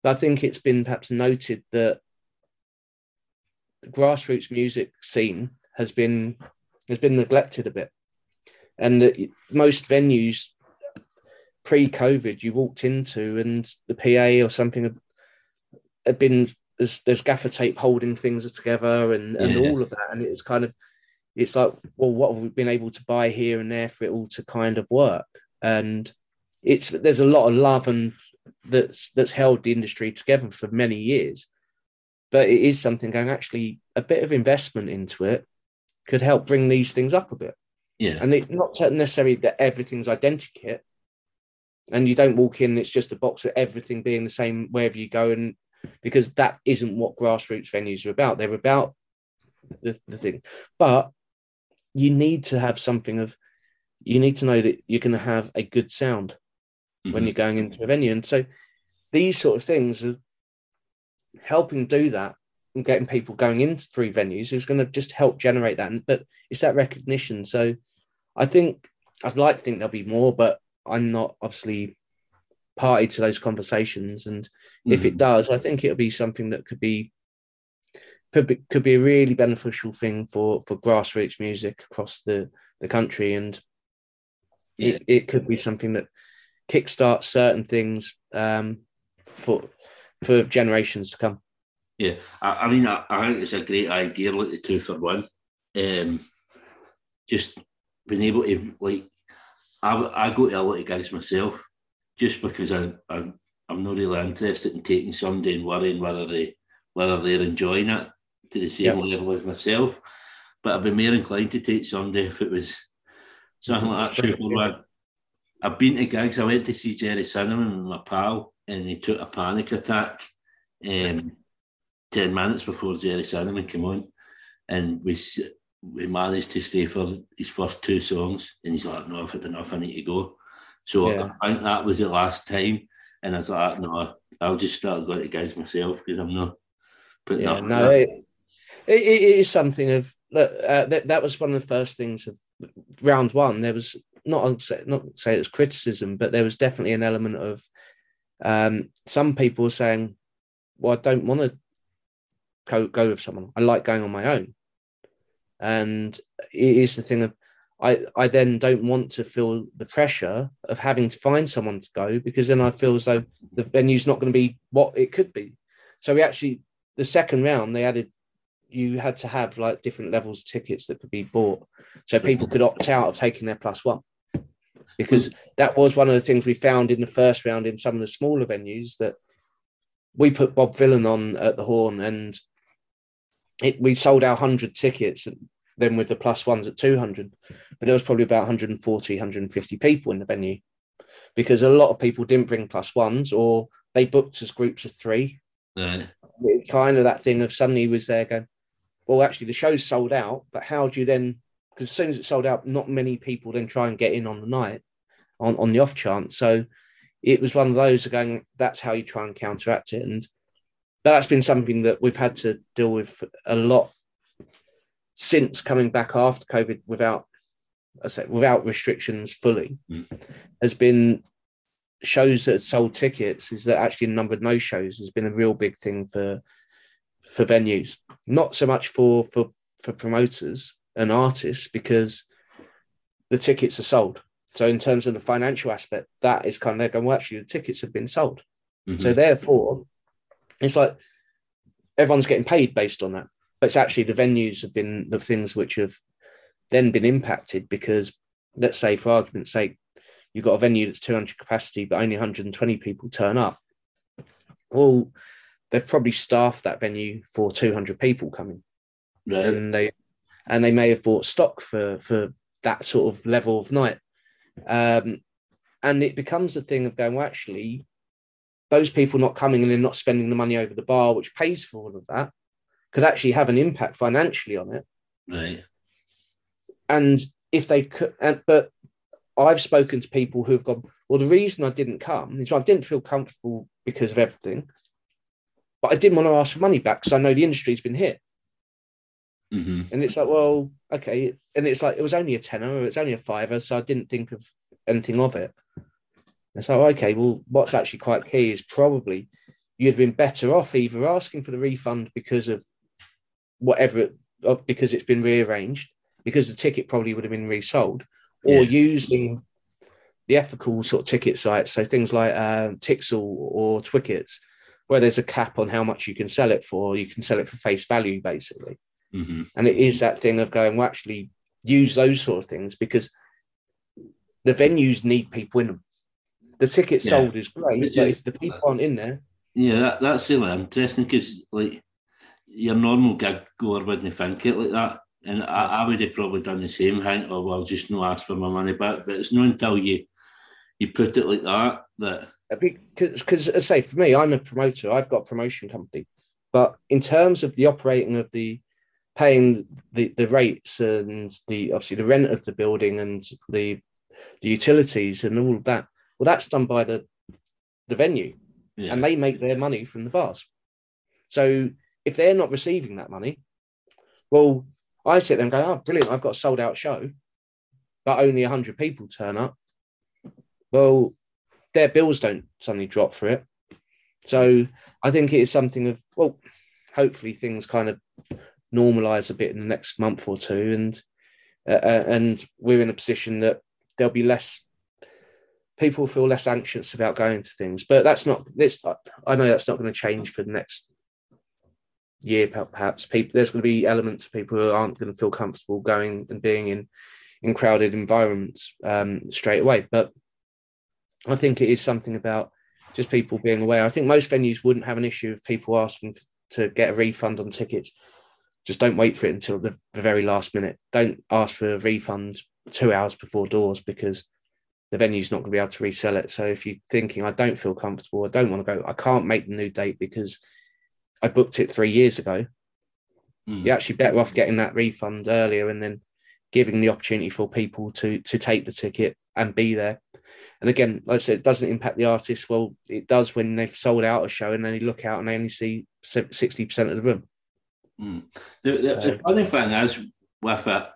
But I think it's been perhaps noted that the grassroots music scene has been has been neglected a bit, and that most venues pre-COVID you walked into and the PA or something had been there's there's gaffer tape holding things together and and yeah. all of that, and it's kind of it's like well, what have we been able to buy here and there for it all to kind of work? And it's there's a lot of love and that's that's held the industry together for many years. But it is something going actually a bit of investment into it could help bring these things up a bit. Yeah. And it, not necessarily that everything's identical and you don't walk in, it's just a box of everything being the same wherever you go. And because that isn't what grassroots venues are about. They're about the, the thing. But you need to have something of, you need to know that you're going to have a good sound mm-hmm. when you're going into a venue. And so these sort of things are helping do that and getting people going into three venues is going to just help generate that. But it's that recognition. So I think I'd like to think there'll be more, but I'm not obviously party to those conversations. And mm. if it mm. does, I think it'll be something that could be could be could be a really beneficial thing for for grassroots music across the the country, and yeah. it, it could be something that kickstarts certain things um, for for generations to come. Yeah, I, I mean, I, I, think it's a great idea, like the two for one. Um, just being able to like, I, I go to a lot of gigs myself, just because I, I I'm not really interested in taking somebody and worrying whether they whether they're enjoying it to the same yep. level as myself. But I'd be more inclined to take somebody if it was something like that. I've been to gigs. I went to see Gerry Cinnamon and my pal, and he took a panic attack. Um, ten minutes before Gerry Cinnamon came on, and we we managed to stay for his first two songs, and he's like, "No, I've had enough. I need to go." So yeah. I think that was the last time, and I was like, "No, I'll just start going to gigs myself because I'm not putting yeah, No, it, it, it is something of uh, that. That was one of the first things of round one. There was not not say it was criticism, but there was definitely an element of um, some people saying, "Well, I don't want to go, go with someone. I like going on my own." And it is the thing of I, I then don't want to feel the pressure of having to find someone to go because then I feel as though the venue's not going to be what it could be. So we actually the second round they added you had to have like different levels of tickets that could be bought so people could opt out of taking their plus one because that was one of the things we found in the first round in some of the smaller venues that we put Bob Vylan on at the Horn and it, we sold our 100 tickets then with the plus ones at 200 but there was probably about 140 150 people in the venue because a lot of people didn't bring plus ones or they booked as groups of three. Right. kind of that thing of suddenly was there going well actually the show's sold out but how do you then because as soon as it's sold out not many people then try and get in on the night on, on the off chance. So it was one of those going that's how you try and counteract it. And that's been something that we've had to deal with a lot since coming back after COVID without I say without restrictions fully mm. has been shows that sold tickets is that actually the number of no shows has been a real big thing for for venues not so much for for for promoters and artists because the tickets are sold so in terms of the financial aspect that is kind of they're going well actually the tickets have been sold mm-hmm. so therefore it's like everyone's getting paid based on that. But it's actually the venues have been the things which have then been impacted because, let's say, for argument's sake, you've got a venue that's 200 capacity, but only 120 people turn up. Well, they've probably staffed that venue for 200 people coming, right. and they and they may have bought stock for for that sort of level of night. Um, and it becomes a thing of going, well, actually, those people not coming and then not spending the money over the bar, which pays for all of that, could actually have an impact financially on it. Right. And if they could, and, but I've spoken to people who've gone, well, the reason I didn't come is I didn't feel comfortable because of everything, but I didn't want to ask for money back because I know the industry's been hit. Mm-hmm. And it's like, well, okay. And it's like, it was only a tenner or it's only a fiver. So I didn't think of anything of it. And so, okay, well, what's actually quite key is probably you'd have been better off either asking for the refund because of whatever, because it's been rearranged, because the ticket probably would have been resold, or yeah. using the ethical sort of ticket sites, so things like uh, Tixel or Twickets, where there's a cap on how much you can sell it for. You can sell it for face value, basically. Mm-hmm. And it is that thing of going, well, actually use those sort of things because the venues need people in them the ticket yeah. sold is great, but if the people aren't in there, yeah, that, that's really interesting because like your normal gig goer wouldn't think it like that. And I, I would have probably done the same thing, or oh, well, just no ask for my money back. But it's not until you you put it like that that because, as I say, for me, I'm a promoter. I've got a promotion company, but in terms of the operating of the paying the the rates and the obviously the rent of the building and the the utilities and all of that, well, that's done by the the venue, yeah. and they make their money from the bars. So if they're not receiving that money, well, I sit there and go, "Oh, brilliant! I've got a sold out show, but only hundred people turn up." Well, their bills don't suddenly drop for it. So I think it is something of well, hopefully things kind of normalize a bit in the next month or two, and uh, uh and we're in a position that there'll be less people feel less anxious about going to things. But that's not this. I know that's not going to change for the next year. Perhaps people there's going to be elements of people who aren't going to feel comfortable going and being in in crowded environments um, straight away. But I think it is something about just people being aware. I think most venues wouldn't have an issue of people asking to get a refund on tickets. Just don't wait for it until the, the very last minute. Don't ask for a refund two hours before doors because the venue's not going to be able to resell it. So if you're thinking, I don't feel comfortable, I don't want to go, I can't make the new date because I booked it three years ago, mm. you're actually better off getting that refund earlier and then giving the opportunity for people to to take the ticket and be there. And again, like I said, it doesn't impact the artist. Well, it does when they've sold out a show and then you look out and they only see 60% of the room. Mm. The, the, the, funny thing is with it,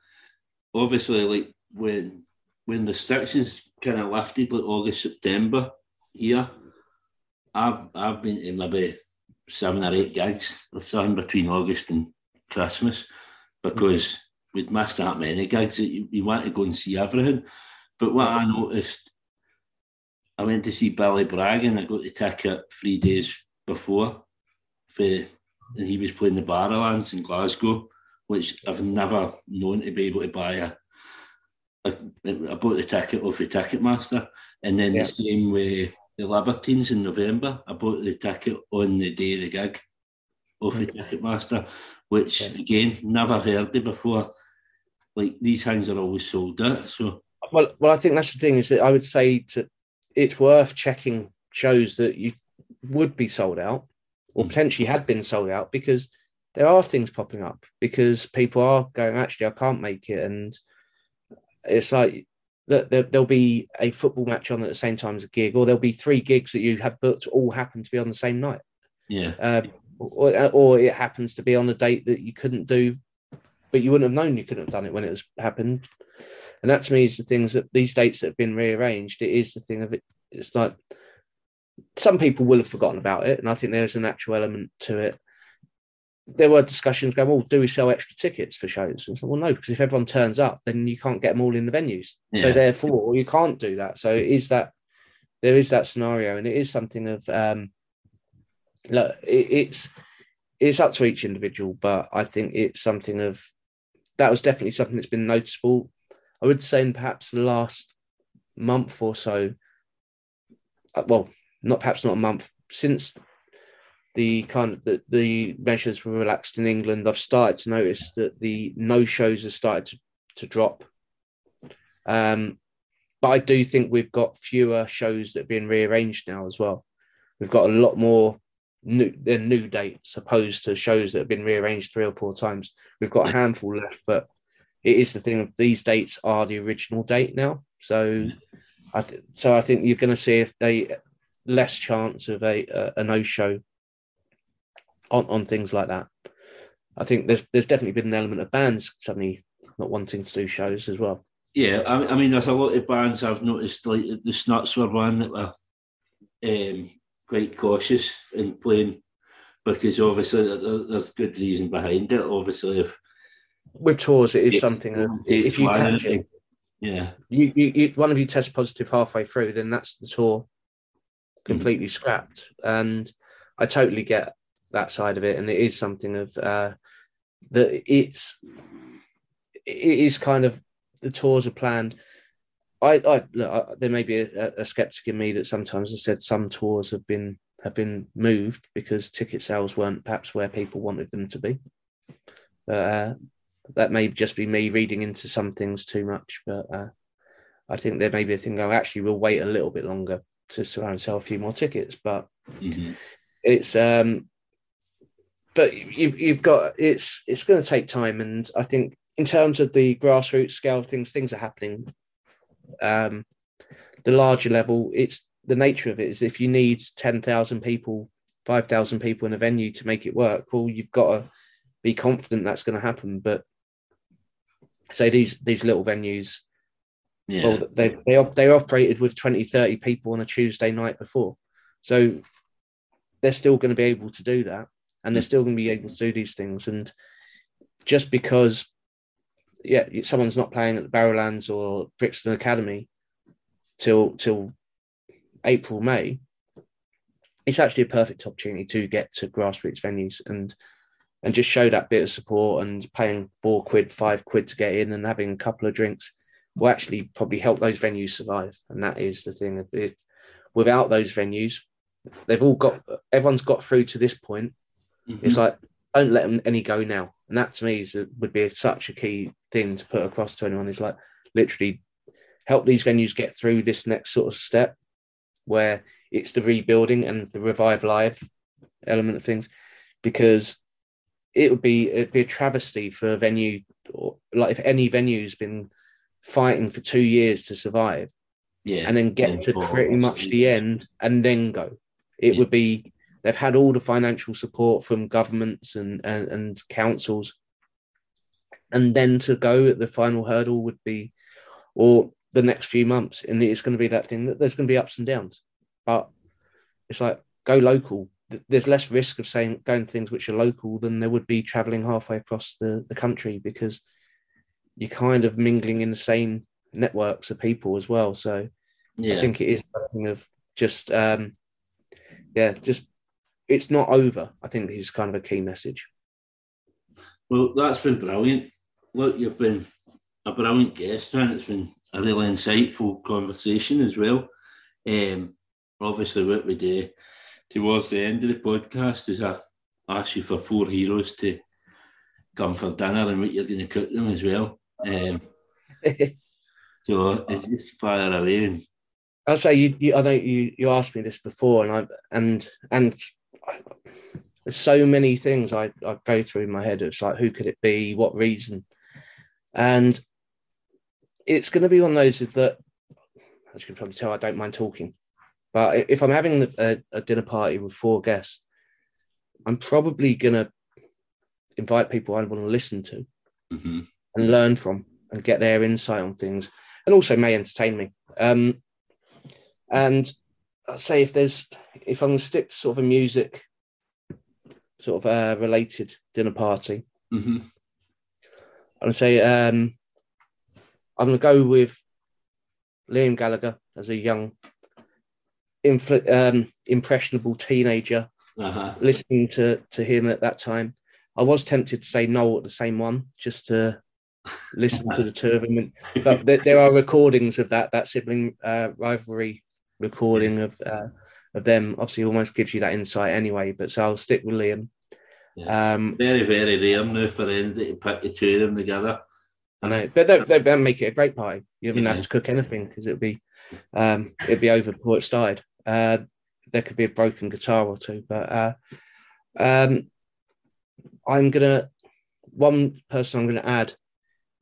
obviously, like when when restrictions kind of lifted, like August, September here, I've, I've been to maybe seven or eight gigs or something between August and Christmas because we'd missed that many gigs that you, you want to go and see everything. But what I noticed, I went to see Billy Bragg and I got the ticket three days before for, and he was playing the Barrowlands in Glasgow, which I've never known to be able to buy a. a I bought the ticket off the Ticketmaster, and then yeah. the same way the Libertines in November. I bought the ticket on the day of the gig off the Ticketmaster, which yeah. again never heard of before. Like these things are always sold out. So well, well, I think that's the thing is that I would say to it's worth checking shows that you would be sold out or mm. potentially had been sold out because there are things popping up because people are going actually I can't make it and it's like that there, will be a football match on at the same time as a gig or there'll be three gigs that you have booked all happen to be on the same night yeah um, or, or it happens to be on a date that you couldn't do but you wouldn't have known you couldn't have done it when it was happened and that to me is the things that these dates that have been rearranged. It is the thing of it. It's like some people will have forgotten about it, and I think there's a natural element to it. There were discussions going, well, do we sell extra tickets for shows? And so, well, no, because if everyone turns up, then you can't get them all in the venues. Yeah. So therefore, you can't do that. So it is that there is that scenario, and it is something of um, look, it, it's it's up to each individual, but I think it's something of that was definitely something that's been noticeable I would say in perhaps the last month or so, uh, well, not perhaps not a month since the kind of the, the measures were relaxed in England, I've started to notice that the no shows have started to, to drop. Um, but I do think we've got fewer shows that have been rearranged now as well. We've got a lot more new new dates opposed to shows that have been rearranged three or four times. We've got a handful left, but it is the thing of these dates are the original date now. So I th- so I think you're going to see if they less chance of a a, a no show on on things like that. I think there's there's definitely been an element of bands suddenly not wanting to do shows as well. Yeah, I, I mean, there's a lot of bands I've noticed, like the Snuts were one that were um, quite cautious in playing because obviously there's good reason behind it. Obviously, if with tours, it is something that if you catch it, yeah, you, you, you, one of you test positive halfway through, then that's the tour completely mm. scrapped. And I totally get that side of it, and it is something of uh, that it's it is kind of the tours are planned. I, I look. I, there may be a, a skeptic in me that sometimes has said some tours have been have been moved because ticket sales weren't perhaps where people wanted them to be. Uh, that may just be me reading into some things too much, but uh, I think there may be a thing. Oh, actually, we'll wait a little bit longer to try and sell a few more tickets, but Mm-hmm. it's um, but you've you've got it's it's going to take time, and I think in terms of the grassroots scale things, things are happening. Um, the larger level, it's the nature of it is if you need ten thousand people, five thousand people in a venue to make it work, well, you've got to be confident that's going to happen. But say these these little venues, Yeah. well, they they they operated with 20, 30 people on a Tuesday night before, so they're still going to be able to do that, and they're still going to be able to do these things. And just because, yeah, someone's not playing at the Barrowlands or Brixton Academy till till April May, it's actually a perfect opportunity to get to grassroots venues and and just show that bit of support and paying four quid, five quid to get in and having a couple of drinks will actually probably help those venues survive. And that is the thing. If without those venues, they've all got everyone's got through to this point. Mhm. It's like don't let them any go now. And that to me is would be such a key thing to put across to anyone. Is like literally help these venues get through this next sort of step where it's the rebuilding and the revive live element of things because it would be it'd be a travesty for a venue or like if any venue's been fighting for two years to survive yeah. and then get And to pretty much the end and then go. It Yeah. would be they've had all the financial support from governments and, and and councils, and then to go at the final hurdle would be, or the next few months, and it's going to be that thing that there's going to be ups and downs, but it's like go local. There's less risk of saying going to things which are local than there would be traveling halfway across the, the country because you're kind of mingling in the same networks of people as well. So yeah. I think it is something of just um yeah, just it's not over. I think is kind of a key message. Well, that's been brilliant. Look, you've been a brilliant guest, and it's been a really insightful conversation as well. Um, obviously, what we do towards the end of the podcast is I ask you for four heroes to come for dinner and what you're going to cook them as well. Um, so it's just fire away. And, I'll say you, you I know you you asked me this before and I and and I, there's so many things I, I go through in my head. It's like who could it be? What reason? And it's going to be one of those that, as you can probably tell, I don't mind talking. But if I'm having a, a dinner party with four guests, I'm probably going to invite people I want to listen to Mhm. and learn from and get their insight on things and also may entertain me. Um, and I'll say if there's, if I'm going to stick to sort of a music sort of uh, related dinner party, Mhm. I'm going to say um, I'm going to go with Liam Gallagher as a young, infl- um, impressionable teenager Uh-huh. listening to to him at that time. I was tempted to say Noel at the same one, just to listen to the two of them. But there, there are recordings of that that sibling uh, rivalry recording of uh, of them. Obviously, almost gives you that insight anyway. But so I'll stick with Liam. Um, Very, very rare now for anybody to put the two of them together. I know, but that they, they make it a great party. You wouldn't Yeah. have to cook anything because it'd be um, it'd be over before it started. Uh, there could be a broken guitar or two, but uh, um, I'm gonna one person I'm gonna add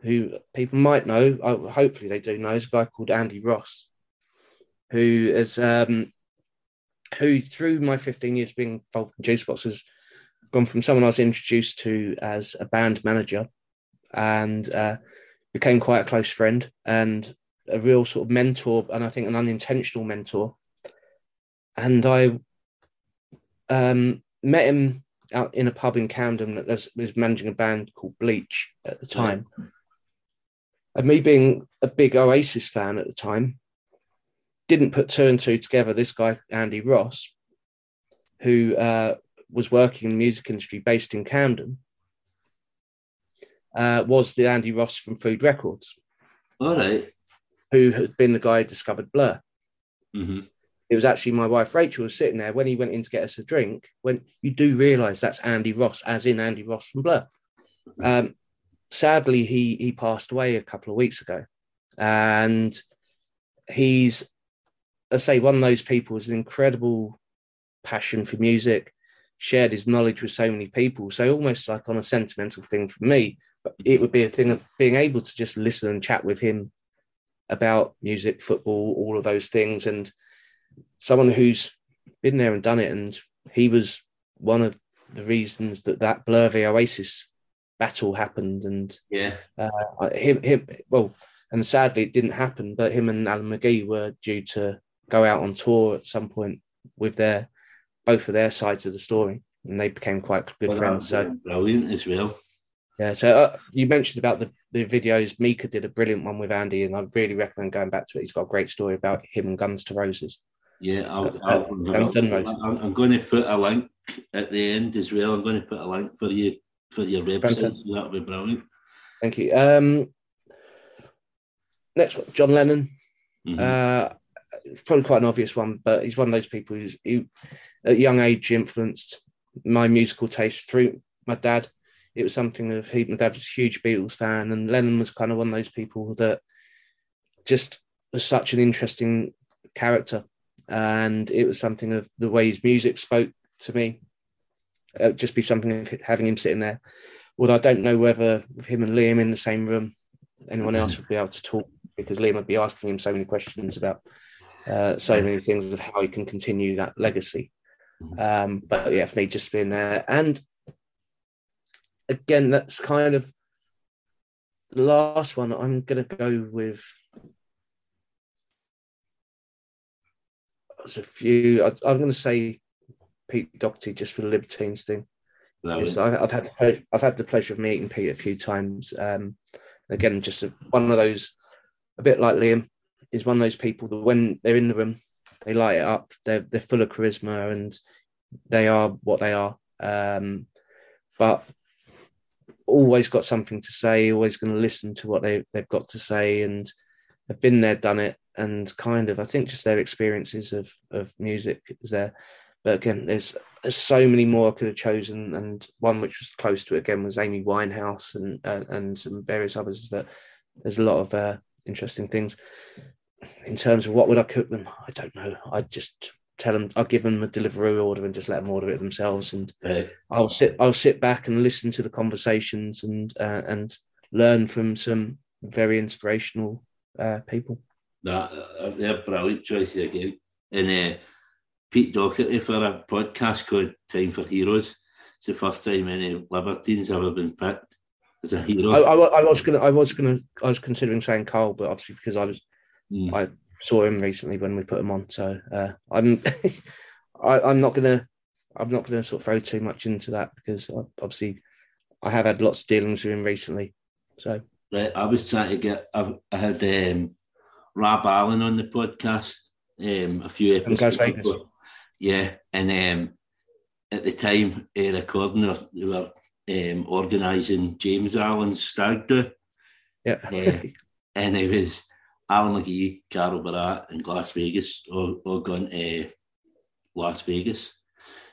who people might know. hopefully, they do know. Is a guy called Andy Ross, who is um, who through my 15 years being involved in Juicebox has gone from someone I was introduced to as a band manager and uh, became quite a close friend and a real sort of mentor, and I think an unintentional mentor. And I um, met him out in a pub in Camden that was, was managing a band called Bleach at the time. And me being a big Oasis fan at the time, didn't put two and two together. This guy, Andy Ross, who uh, was working in the music industry based in Camden, uh, was the Andy Ross from Food Records, All right. who had been the guy who discovered Blur. hmm It was actually my wife Rachel was sitting there when he went in to get us a drink. When you do realise that's Andy Ross, as in Andy Ross from Blur. Um, sadly, he he passed away a couple of weeks ago, and he's, I say, one of those people with an incredible passion for music. Shared his knowledge with so many people, so almost like on a sentimental thing for me. But it would be a thing of being able to just listen and chat with him about music, football, all of those things, and someone who's been there and done it. And he was one of the reasons that that Blur v Oasis battle happened. And Yeah. uh, him, him, well, and sadly it didn't happen. But him and Alan McGee were due to go out on tour at some point with their both of their sides of the story, and they became quite good Well, friends. So brilliant as well. yeah, so uh, you mentioned about the, the videos. Mika did a brilliant one with Andy, and I really recommend going back to it. He's got a great story about him and Guns N' Roses. Yeah, I'll, Uh, I'll, I'll, right. I'm, going to put a link at the end as well. I'm going to put a link for you for your website. So that'll be brilliant. Thank you. Um, next one, John Lennon. Mhm. Uh, it's probably quite an obvious one, but he's one of those people who's who, at young age influenced my musical taste through my dad. It was something of he, my dad was a huge Beatles fan, and Lennon was kind of one of those people that just was such an interesting character, and it was something of the way his music spoke to me. It would just be something of having him sitting there. Well, I don't know whether him and Liam in the same room, anyone else would be able to talk because Liam would be asking him so many questions about uh, so many things of how he can continue that legacy. Um, but yeah, for me, just being there. And again, that's kind of the last one. I'm going to go with. There's a few. I, I'm going to say Pete Doherty just for the Libertines thing. Brilliant. Yes, I, I've had the I've had the pleasure of meeting Pete a few times. Um, again, just a, one of those, a bit like Liam, is one of those people that when they're in the room, they light it up. They're they're full of charisma and they are what they are. Um, but always got something to say. Always going to listen to what they they've got to say and have been there, done it, and kind of I think just their experiences of of music is there. But again, there's there's so many more I could have chosen, and one which was close to it again was Amy Winehouse and uh, and some various others. That there's a lot of uh, interesting things in terms of what would I cook them. I don't know. I just tell them. I'll give them a delivery order and just let them order it themselves, and. I'll sit I'll sit back and listen to the conversations and uh, and learn from some very inspirational uh, people. That, uh, they're brilliant choices again. And uh, Pete Doherty for a podcast called Time for Heroes. It's the first time any Libertines have ever been picked as a hero. I, I, I was gonna I was gonna I was considering saying Carl, but obviously because I was Mm. I saw him recently when we put him on, so uh, I'm I, I'm not gonna I'm not gonna sort of throw too much into that because I, obviously I have had lots of dealings with him recently. So Right, I was trying to get. I, I had um, Rab Allan on the podcast um, a few episodes ago. Yeah, and um, at the time uh, recording, they were, they were um, organising James Allan's stag do, yeah, Yeah. and it was Alan McGee, Carl Barât, and Glasvegas all, all gone to Las Vegas.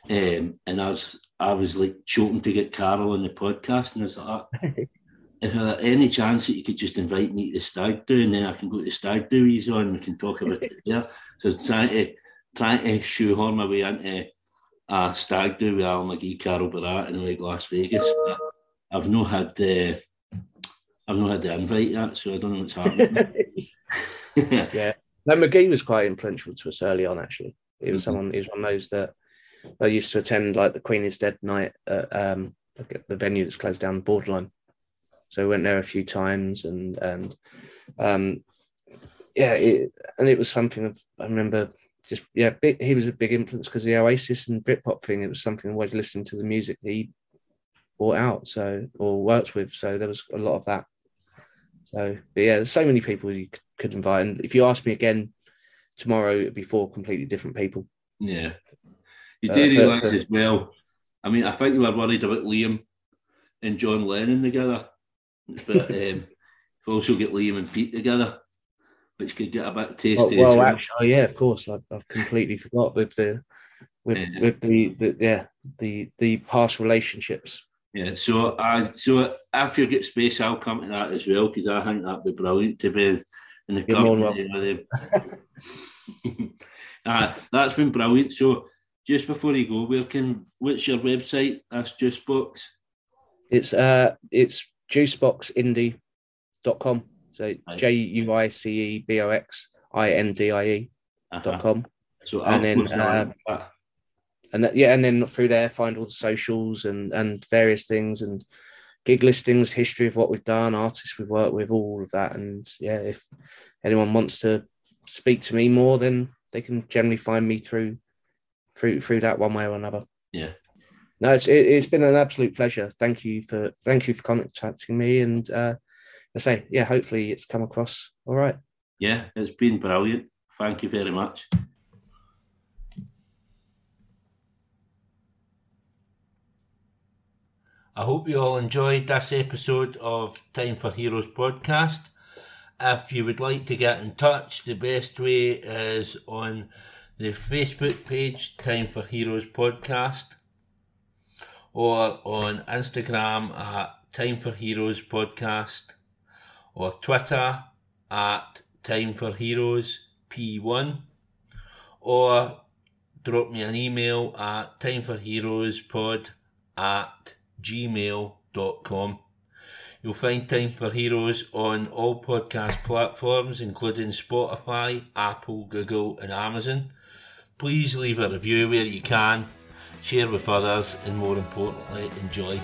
Um, and I was I was like choking to get Carl on the podcast, and I was like, "Ah, if there any chance that you could just invite me to the stag do, and then I can go to the stag do he's on, we can talk about it there. So trying to trying to shoehorn my way into a stag do with Alan McGee, Carl Barât, in like Las Vegas. But I've not had the I've not had the invite yet, so I don't know what's happening. yeah. No, McGee was quite influential to us early on. Actually, he was Mhm. someone. He was one of those that I used to attend, like the Queen is Dead night at um, the venue that's closed down, the Borderline. So we went there a few times, and and um, yeah, it, and it was something of I remember just yeah, big, he was a big influence because the Oasis and Britpop thing. It was something I always listened to the music he brought out, so or worked with. So there was a lot of that. So, but yeah, there's so many people you could invite. And if you ask me again tomorrow, it'd be four completely different people. yeah. You Uh, do but- realise but- as well. I mean, I think you were worried about Liam and John Lennon together, but um, you've also got Liam and Pete together. which could get a bit tasty. Well, well actually, oh, yeah, of course, I, have completely forgot with the with yeah. with the, the yeah the the past relationships. Yeah, so I so if you get space, I'll come to that as well because I think that'd be brilliant to be in the company with him. uh, that's been brilliant. So just before you go, where can what's your website? That's Juicebox. It's uh it's juiceboxindie.com. So J U I C E B O X I N D I E dot uh-huh. com. So and then uh, and that, yeah, and then through there find all the socials and and various things and gig listings, history of what we've done, artists we've worked with, all of that. And yeah, if anyone wants to speak to me more, then they can generally find me through through through that one way or another. Yeah. No, it's it, has been an absolute pleasure. Thank you for thank you for contacting me, and uh, I say yeah, hopefully it's come across all right. Yeah, it's been brilliant. Thank you very much. I hope you all enjoyed this episode of Time for Heroes podcast. If you would like to get in touch, the best way is on the Facebook page, Time for Heroes Podcast, or on Instagram at Time for Heroes Podcast, or Twitter at Time for Heroes P1, or drop me an email at timeforheroespod at gmail.com. You'll find Time for Heroes on all podcast platforms, including Spotify, Apple, Google, and Amazon. Please leave a review where you can, share with others, and more importantly, enjoy.